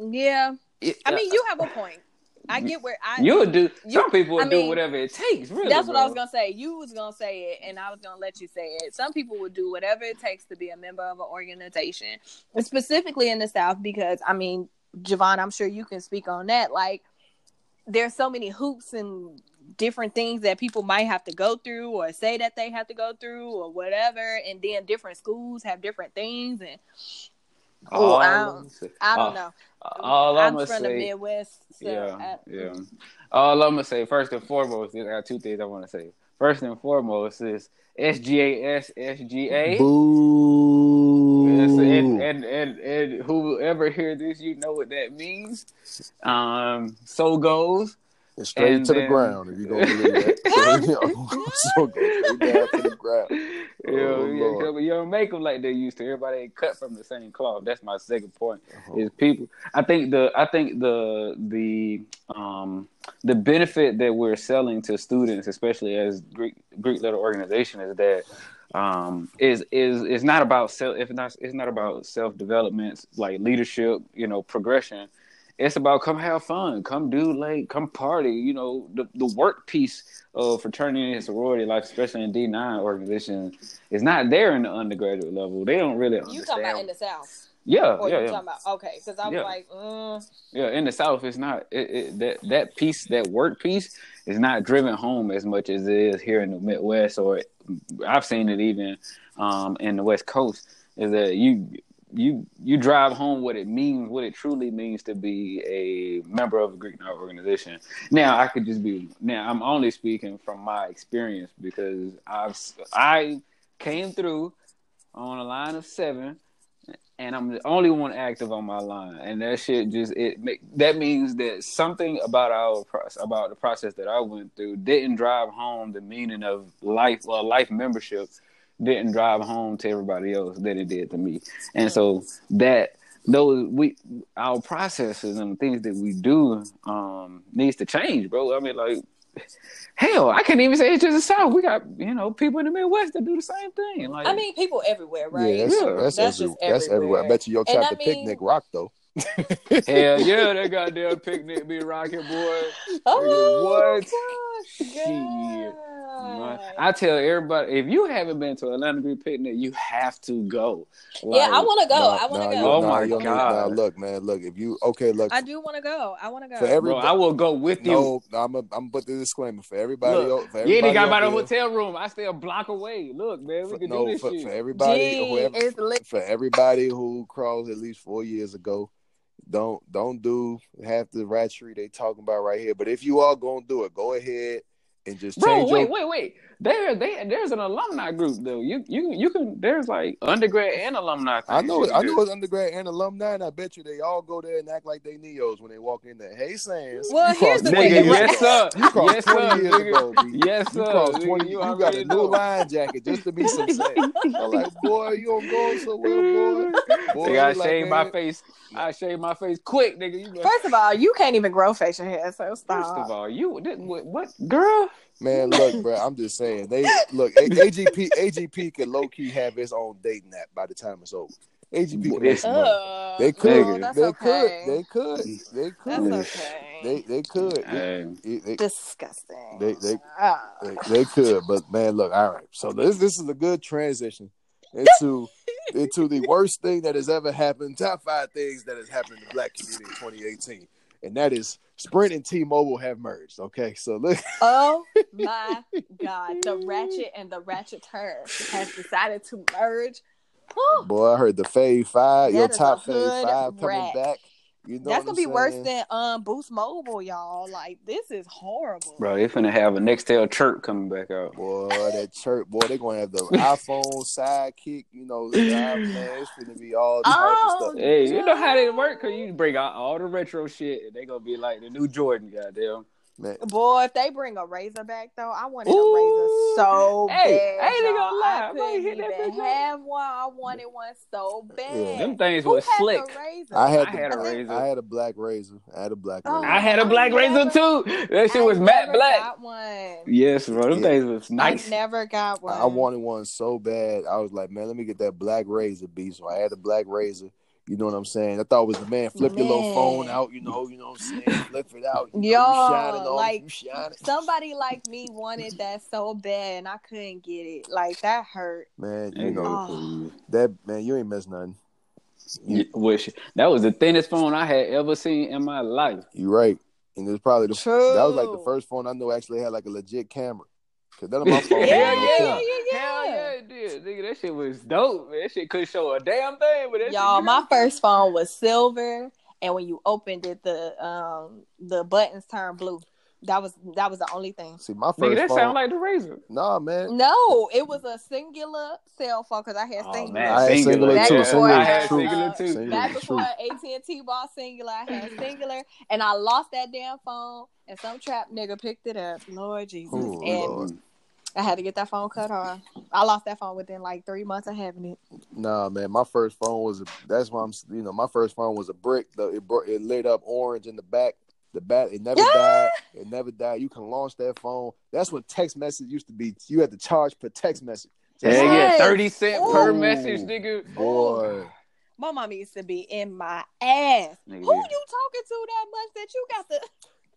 Yeah. it, I mean, you have a point. I get where I you would do. you- some people would I do mean, whatever it takes. Really, That's what I was gonna say. You was gonna say it, and I was gonna let you say it. Some people would do whatever it takes to be a member of an organization, and specifically in the South, because I mean, Javon, I'm sure you can speak on that. Like, there's so many hoops and different things that people might have to go through, or say that they have to go through, or whatever. And then different schools have different things, and Oh, All I don't- say- I don't all- know. All I'm I'ma from the Midwest, so yeah, I- yeah. All I'm gonna say first and foremost is I got two things I want to say. First and foremost is SGAS SGA. Boo. Yes, and, and and and whoever hear this, you know what that means. Um, so goes. And straight and to the ground if you gonna believe that. So, you go straight down to the ground. Oh, yeah, Lord. you don't make them like they used to. Everybody ain't cut from the same cloth. That's my second point. Uh-huh. Is people? I think the I think the the um the benefit that we're selling to students, especially as Greek Greek letter organization, is that um is is is not about self if not it's not about self development like leadership you know progression it's about come have fun come do like come party you know the, the work piece of fraternity and sorority life especially in d9 organizations is not there in the undergraduate level they don't really You understand talking about in the South? yeah Or yeah yeah talking about okay? Because I was Yeah. like, mm, yeah, in the South, it's not it, it, that that piece, that work piece, is not driven home as much as it is here in the Midwest, or I've seen it even um, in the West Coast. Is that you you you drive home what it means, what it truly means to be a member of a Greek organization. Now, I could just be now. I'm only speaking from my experience because I've I came through on a line of seven and I'm the only one active on my line, and that shit just it make, that means that something about our process, about the process that I went through didn't drive home the meaning of life or life membership didn't drive home to everybody else that it did to me, and so that those we our processes and things that we do um needs to change, bro. I mean, like hell, I can't even say it's just the South. We got you know people in the Midwest that do the same thing. Like I mean, people everywhere, right? Yeah, that's, Yeah. that's, That's every, just that's everywhere. I bet you your And I mean- picnic rock though. Hell yeah, that goddamn picnic be rocking, boy. Oh, What? gosh, Shit. I tell everybody, if you haven't been to Atlanta Greek picnic, you have to go. yeah, I want to go. Nah, I want to nah, go. you- Oh my you God. Nah, look, man, look. If you okay, look. I do want to go. I want to go. For every- Bro, I will go with you. no, I'm a, I'm gonna put the disclaimer for everybody. Look, else- for you ain't got by the hotel room. I stay a block away. Look, man, we for, can no, do this for, shit. for everybody, Gee, whoever, for everybody who crossed at least four years ago, don't don't do half the ratchery they talking about right here. But if you are gonna do it, go ahead and just Bro, wait, your. wait, wait. There, they, there's an alumni group though. You, you, you can. There's like undergrad and alumni. I know, it, I know it's undergrad and alumni, and I bet you they all go there and act like they neos when they walk in there. Hey, Sands, Well, you here's the thing. Yes sir, You crossed yes 20 sir, years nigga. ago, B. yes You sir. crossed nigga, 20. You, You, got a new know. line jacket just to be some sense. I'm like, boy, you don't go so well, boy. Boy, Nigga, I like, shave my man, face. I shave my face quick, nigga. You know. First of all, you can't even grow facial hair, so stop. First of all, you this, what, what girl? Man, look, bro. I'm just saying. They look. A- AGP AGP could low key have his own dating app by the time it's over. AGP can make some money. They could. no, that's they okay. could. They could. They could. That's okay. They they could. Hey, They, they, Disgusting. they, they, Ah. they, they could. But man, look. All right. So this this is a good transition into into the worst thing that has ever happened. Top five things that has happened in the black community in 2018, and that is Sprint and T-Mobile have merged. Okay, so look. Oh my god, the ratchet and the ratcheter has decided to merge. Whew. Boy, I heard the Fave Five, your top Fave Five coming back. You know That's gonna I'm be worse than um Boost Mobile, y'all. Like this is horrible. bro, they finna have a Nextel chirp coming back out. Boy, that church, boy, they gonna have the iPhone sidekick. You know, the it's gonna be all type Oh, stuff. Hey, you know how they work? Cause you bring out all the retro shit, and they gonna be like the new Jordan, goddamn. Man, Boy, if they bring a Razr back though, I wanted Ooh. a Razr so Hey, bad. I ain't even gonna lie. I Boy, hit couldn't that even bitch have one. I wanted one so bad. Them things Who was slick. Razr? I had I the, had a I think- Razr. I had a black Razr. I had a black Oh, Razr. I had a I black Razr too. That shit I was matte never black. Got one. Yes, bro. Them Yeah. things was nice. I never got one. I wanted one so bad. I was like, man, let me get that black Razr, B. So I had a black Razr. You know what I'm saying? I thought it was the man flip your little phone out. You know, you know what I'm saying? Flip it out. You, know, Yo, you shining on, like, you shining. Somebody like me wanted that so bad, and I couldn't get it. Like that hurt. Man, you know Oh. that man, you ain't missed nothing. Yeah, wish that was the thinnest phone I had ever seen in my life. You right. And it was probably the True. that was like the first phone I know actually had like a legit camera. Cause none of my phones Yeah, had Yeah, yeah, yeah, yeah, yeah. Hell yeah, it did. Nigga, that shit was dope, man. That shit couldn't show a damn thing, but that Y'all, shit my first phone was silver, and when you opened it, the um the buttons turned blue. That was that was the only thing. See, my first Nigga, that phone. sound like the Razr. nah, man. No, it was a Cingular cell phone because I had Oh, Cingular. man, I had Cingular Back too. before Cingular I I had had, Cingular uh, too. Cingular. Back True. before AT and T bought Cingular, I had Cingular, and I lost that damn phone. And some trap nigga picked it up. Lord Jesus, Oh, and Lord. I had to get that phone cut off. I lost that phone within like three months of having it. Nah, man. My first phone was a, that's why I'm you know my first phone was a brick. The, it bro- it lit up orange in the back. The bat it never Yeah. died. It never died. You can launch that phone. That's when text message used to be. You had to charge per text message. Hell Just- yeah, Yes. thirty cent per message, nigga. Boy. My mama used to be in my ass. Nigga, Who you talking to that much that you got the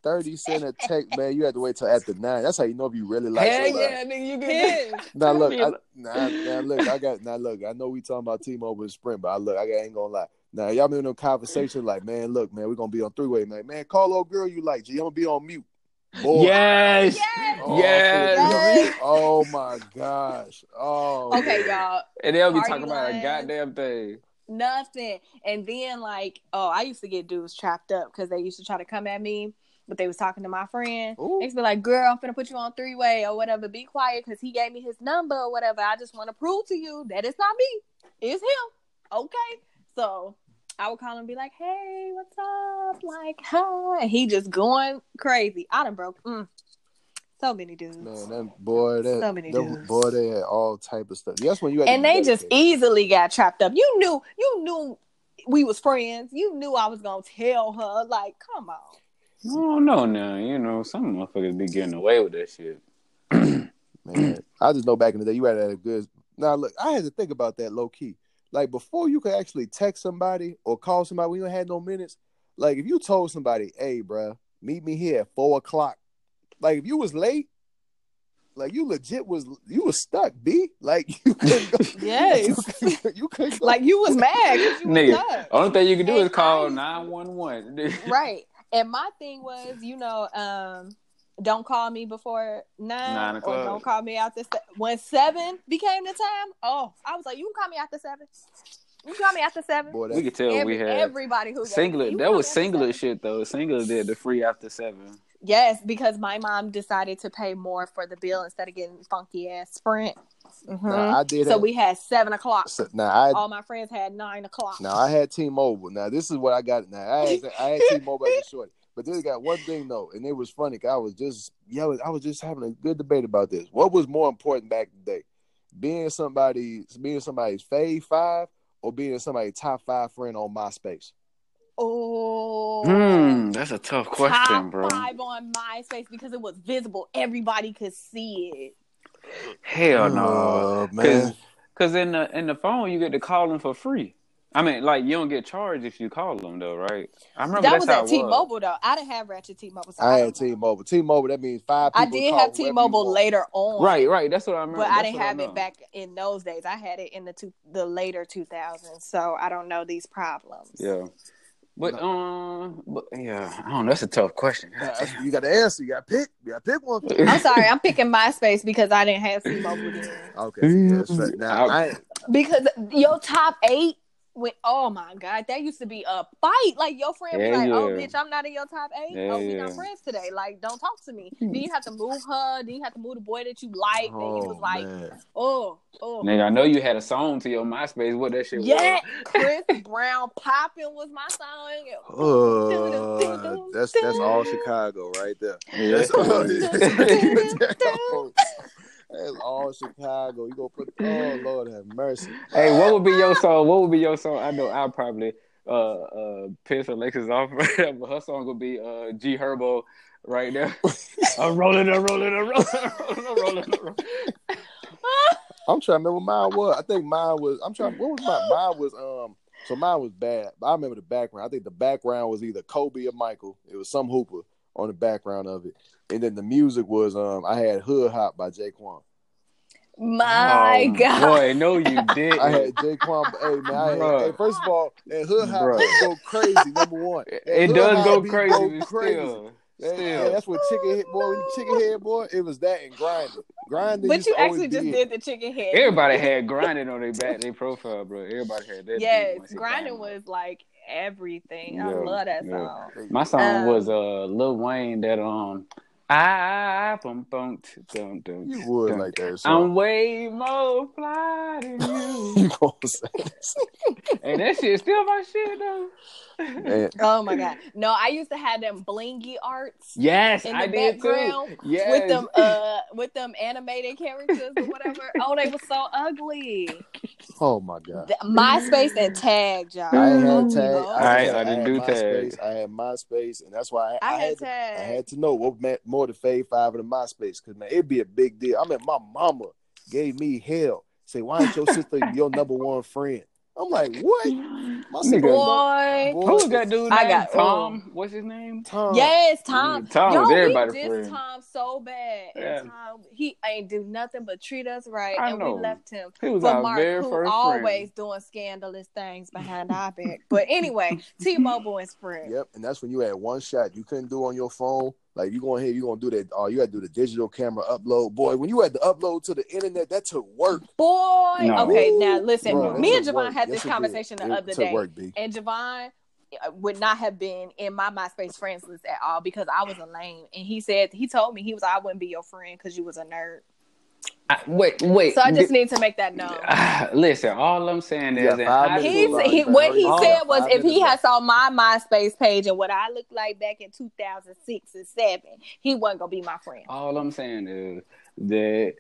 30 cent a text, man. You had to wait till after nine. That's how you know if you really like Hell somebody. yeah, nigga, you get pissed? Now look, Yeah. I, now, now look, I got now look. I know we talking about T-Mobile and Sprint, but I look, I ain't gonna lie. Now y'all been in a conversation like, man, look, man, we gonna be on three way, man. Man, call old girl you like, G. I'm gonna be on mute. Boy. Yes. Oh, yes. Oh, Yes. Yes. Oh my gosh. Oh. Okay, y'all. And they'll be Party talking about a goddamn thing. Nothing. And then like, oh, I used to get dudes trapped up because they used to try to come at me, but they was talking to my friend. Ooh. They be like, "Girl, I'm gonna put you on three way or whatever. Be quiet because he gave me his number or whatever. I just want to prove to you that it's not me, it's him." Okay, so I would call him and be like, "Hey, what's up?" Like, hi. And he just going crazy. I done broke. Mm. So many dudes. Man, that boy, that, So many that dudes. boy, they had all type of stuff. That's when you had and they just easily got trapped up. You knew, you knew we was friends. You knew I was gonna tell her. Like, come on. I don't know now. You know, some motherfuckers be getting away with that shit. Man, I just know back in the day you had have a good. Now look, I had to think about that low key. Like before you could actually text somebody or call somebody when you had no minutes. Like if you told somebody, "Hey, bruh, meet me here at four o'clock," like if you was late, like you legit was you was stuck, b. Like you couldn't go. Yes. you couldn't, you couldn't go. Like you was mad. you Nigga, stuck. only thing you can do is call nine one one. right. And my thing was, you know, um, don't call me before nine, Nine or don't call me after se- when seven became the time. Oh, I was like, you can call me after seven. You call me after seven. Boy, We could tell Every- we had everybody who gave Cingular. That was call me after Cingular shit though. Cingular did the free after seven. Yes, because my mom decided to pay more for the bill instead of getting funky ass Sprint. Mhm. now I did. So have, we had seven o'clock. so- now I All my friends had nine o'clock. Now I had T-Mobile. Now this is what I got. Now I had, I had T-Mobile as a shorty, but this got one thing though, and it was funny. 'cause I was just yelling. I was just having a good debate about this. What was more important back in the day, being somebody, being somebody's fave five, or being somebody's top five friend on MySpace? Oh, Hmm, that's a tough question, top bro. five on MySpace because it was visible. Everybody could see it. Hell no. Oh, Cause, in the in the phone you get to call them for free. I mean, like you don't get charged if you call them though, right? I remember that that's was how at. T-Mobile though. I didn't have Ratchet T-Mobile. So I don't had. T-Mobile. T-Mobile. That means five people. I did have T-Mobile later on. Right, right. That's what I remember. But I didn't have know. it back in those days. I had it in the two, the later 2000s. So I don't know these problems. Yeah. But um, but yeah, I don't know. That's a tough question. Nah, You got to answer. You got to pick. You got to pick one. I'm sorry, I'm picking MySpace because I didn't have T-Mobile then. Okay. Yeah, right. Now I, Because your top eight when oh my god, that used to be a fight. Like your friend was Yeah, like, "Oh, bitch, I'm not in your top eight. Yeah, oh, we yeah. not friends today. Like, don't talk to me." then you have to move her. Then you have to move the boy that you like. And you was like, man. "Oh, oh." Nigga, I know you had a song to your MySpace. What that shit Yeah, was? Chris Brown popping was my song. Uh, that's that's all Chicago right there. Yeah. That's all, that's all Chicago. You gonna put oh Lord have mercy. Hey, what would be your song? What would be your song? I know I'll probably uh uh piss Alexis off, but her song would be uh G Herbo right there. I'm rolling, I'm rolling, I'm rolling, I'm rolling, I'm rolling. I'm rolling. I'm trying to remember what mine was. I think mine was. I'm trying. What was my Mine was um. So mine was bad. But I remember the background. I think the background was either Kobe or Michael. It was some hooper on the background of it, and then the music was um. I had Hood Hop by Jaquan. My Oh, God. boy, no, you did. I had Jaquan. hey man, I had, hey, first of all, and Hood Hop go crazy. Number one, It Hood does Hop go beat crazy, still, Yeah, still. yeah, that's what chicken head boy. When chicken head boy, it was that and grinding. Grinding. But you actually just be it. did the chicken head. Everybody had grinding on their back, their profile, bro. Everybody had that. beat Yes, grinding was like everything. I love that yeah. song. My song Um, was uh Lil Wayne that um I bum bum t- dum dum. You would dum. like that I'm way more fly than you. you know what I'm and that shit is still my shit though. And Oh my god! No, I used to have them blingy arts yes, in I the did background too. Yes. with them uh with them animated characters or whatever. oh, they were so ugly. oh my god. The- MySpace and tag, y'all. I had Oh, tag. I, I- had, I didn't had do MySpace. tag. I had MySpace, and that's why I, I I had had to, tag. I had to know what meant more to Fave Five and the MySpace because man, it'd be a big deal. I mean, my mama gave me hell. Say, why ain't your sister your number one friend? I'm like, what? My sister, Nigga. Boy. boy, Who was that dude? I got- oh. Tom. What's his name? Tom. Yes, Tom. Yeah, Tom Yo, was we everybody's dissed friend. Tom so bad. And Yeah. Tom, he ain't do nothing but treat us right, I and know. we left him He was for our Mark, very who first always friend. doing scandalous things behind our back. But anyway, T-Mobile is friend. Yep, and that's when you had one shot you couldn't do on your phone. Like you going here, you gonna do that. Oh, you got to do the digital camera upload, boy. When you had to upload to the internet, that took work. Boy, No. okay, now listen. Bro, me and Javon work. had this it conversation the It other day, work, and Javon uh, would not have been in my MySpace friends list at all because I was a lame. And he said he told me he was I wouldn't be your friend because you was a nerd. I, wait, wait. So I just need to make that known. listen. All I'm saying is, got in five high minutes, He's, he, what he up. said was if he had saw my MySpace page and what I looked like back in 2006 and 7, he wasn't going to be my friend. All I'm saying is that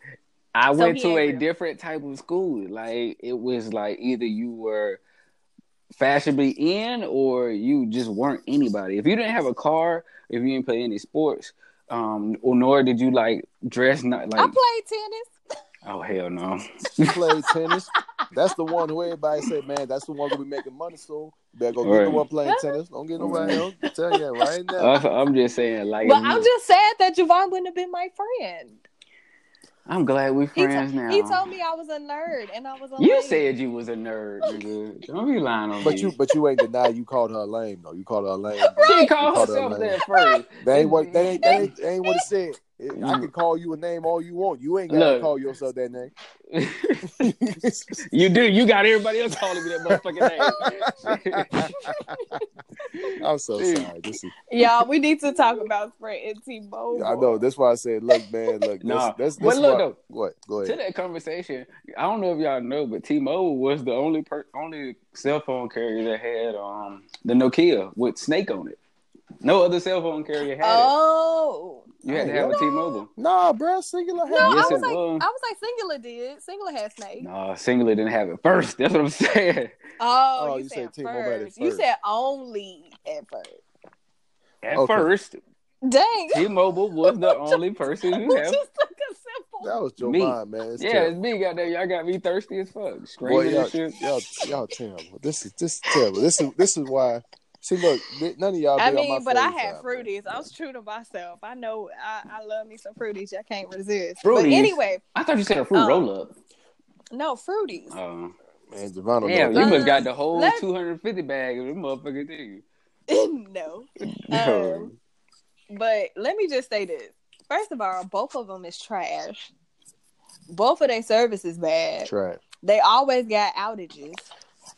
I So went to a real. different type of school. Like it was like either you were fashionably in or you just weren't anybody. If you didn't have a car, if you didn't play any sports, um, or nor did you like dress not like I played tennis. oh hell no. You played tennis. That's the one who everybody say, man, that's the one gonna be making money soon. Better go get Right. the one playing tennis. Don't get nobody else. Tell you right now. I'm I'm just saying like But I'm just sad that Javon wouldn't have been my friend. I'm glad we He, friends to- now. he told me I was a nerd and I was a you lame. said you was a nerd, nigga. Don't be lying on But me. But you, but you ain't deny you called her lame though. You called her lame. she called called her herself lame. that first. That ain't what that mm-hmm. ain't that ain't, that ain't what it said. It- I can call you a name all you want. You ain't gotta Look. call yourself that name. you do. You got everybody else calling me that motherfucking name. I'm so sorry. This is, Y'all, we need to talk about Sprint and T-Mobile. I know. That's why I said, look, man, look. Nah. This, this, But this look, why- though. What? Go to that conversation, I don't know if y'all know, but T-Mobile was the only per- only cell phone carrier that had um the Nokia with Snake on it. No other cell phone carrier had Oh. it. You had to have a what? T-Mobile. Nah, bro. Cingular. Had. No, Yes, I was like, was. I was like, Cingular did. Cingular had Snake. No, Cingular didn't have it first. That's what I'm saying. Oh, Oh, you, you said, said T-Mobile had it first. You said only at first. At Okay. first, Dang. T-Mobile was the only person who Just had. simple. That was Joe Me. Mind, man. It's Yeah, terrible. it's me. Got there. Y'all got me thirsty as fuck. Boy, Screaming y'all, and shit. y'all, y'all terrible. This is this is terrible. This is this is why. See, look, none of y'all. I be on mean, my but I had side, fruities. man. I was true to myself. I know I, I love me some fruities. I can't resist. Fruities? But anyway, I thought you said a fruit Um, roll up. no fruities. Oh. Man, Javon don't Damn, you must got the whole Let- 250 bag of them motherfucking thing. no. No. Um, But let me just say this. First of all, both of them is trash. Both of their service is bad. Trash. They always got outages.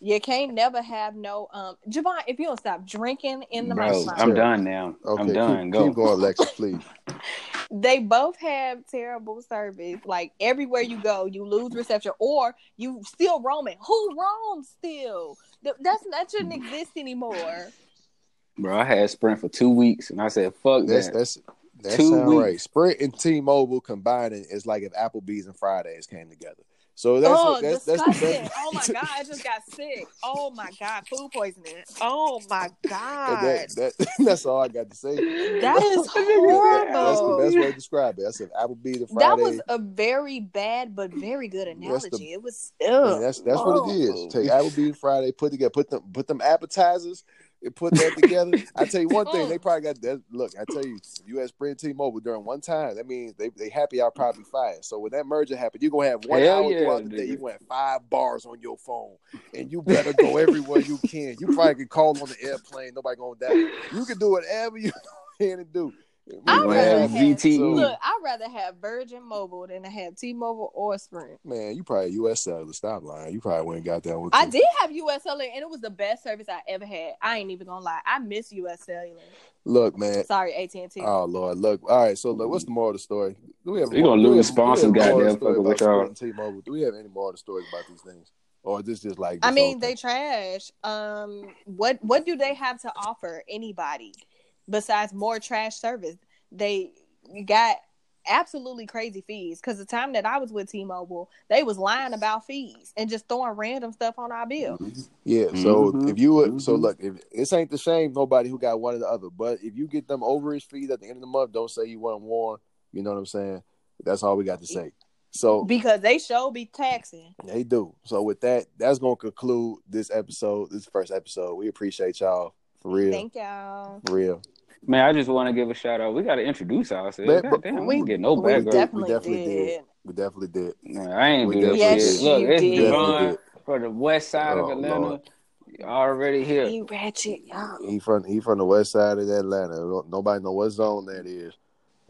You can't never have no um Javon, if you don't stop drinking in the Bro, microphone. I'm done now. Okay, I'm done. Keep, Go. keep going, Lexus, please. They both have terrible service. Like everywhere you go, you lose reception or you still roaming. Who roams still? That's that shouldn't exist anymore. Bro, I had Sprint for two weeks and I said, fuck That's that. that's that Two sound weeks. right. Sprint and T-Mobile combining is like if Applebee's and Fridays came together. So that's oh, that's, that's that's oh my god, I just got sick. Oh my god, food poisoning. Oh my god. that, that, that's all I got to say. that is horrible. That's the best way to describe it. I said Applebee's and That was a very bad but very good analogy. the- it was ugh. that's that's what it Oh. Take Applebee's Friday, put together, put them put them appetizers, and put that together. I tell you one thing, they oh. probably got that. Look, I tell you, U.S. Sprint T-Mobile during one time. That means they they happy hour probably fired. So when that merger happened, you're gonna have one Hell hour yeah, throughout the day. You're gonna have five bars on your phone, and you better go everywhere you can. You probably can call on the airplane. Nobody gonna die. You can do whatever you can to do. I'd rather have have, VTE. look, I'd rather have Virgin Mobile than to have T-Mobile or Sprint. Man, you probably U.S. Cellular. Stop lying. You probably went and got that one. I did have US Cellular, and it was the best service I ever had. I ain't even gonna lie, I miss US Cellular. Look, man. Sorry, AT and T. Oh Lord, look. All right, so look, what's the moral of the story? Do we have? We gonna lose have- do we have sponsors, a moral of the goddamn story fucker, about with y'all. Sprint and T-Mobile? Do we have any more of the stories about these things, or is this just like? I mean, they trash. Um, what what do they have to offer anybody besides more trash service? They got absolutely crazy fees. Because the time that I was with T-Mobile, they was lying about fees and just throwing random stuff on our bill. Yeah. So Mhm, if you would, so mhm. look, if this ain't the shame nobody who got one or the other, but if you get them overage fees at the end of the month, don't say you weren't warned. You know what I'm saying? That's all we got to say. So Because they show be taxing. they do. So with that, that's gonna conclude this episode. This first episode. We appreciate y'all for real. Thank y'all. for real. Man, I just want to give a shout out. We got to introduce ourselves. Man, God but- damn, we We- get no we background. definitely, definitely did. did. We definitely did. Nah, I ain't We do that definitely shit. did. Look, it's You did. Definitely Devon did. from the west side of Oh, Atlanta. Lord. Already here. You ratchet, y'all. He from he from the west side of Atlanta. Nobody know what zone that is.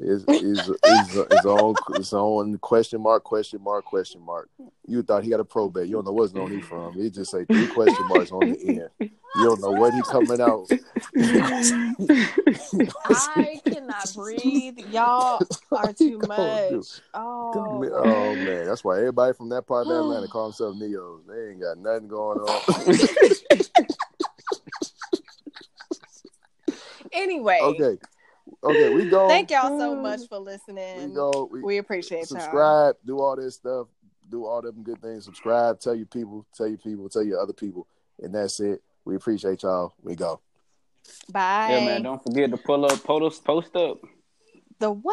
Is is is his own his own question mark question mark question mark. You thought he got a probate. You don't know what zone he from. He just say three question marks on the end. You don't know what he coming out. I cannot breathe. Y'all are too much. Oh, Oh man, that's why everybody from that part of Atlanta call themselves neos. They ain't got nothing going on. anyway. okay, okay, we go. Thank y'all so much for listening. We go. We, We appreciate y'all. subscribe, do all this stuff, do all them good things. Subscribe, tell your people, tell your people, tell your other people, and that's it. We appreciate y'all. We go. Bye. Yeah, man. Don't forget to pull up, post, post up. The what?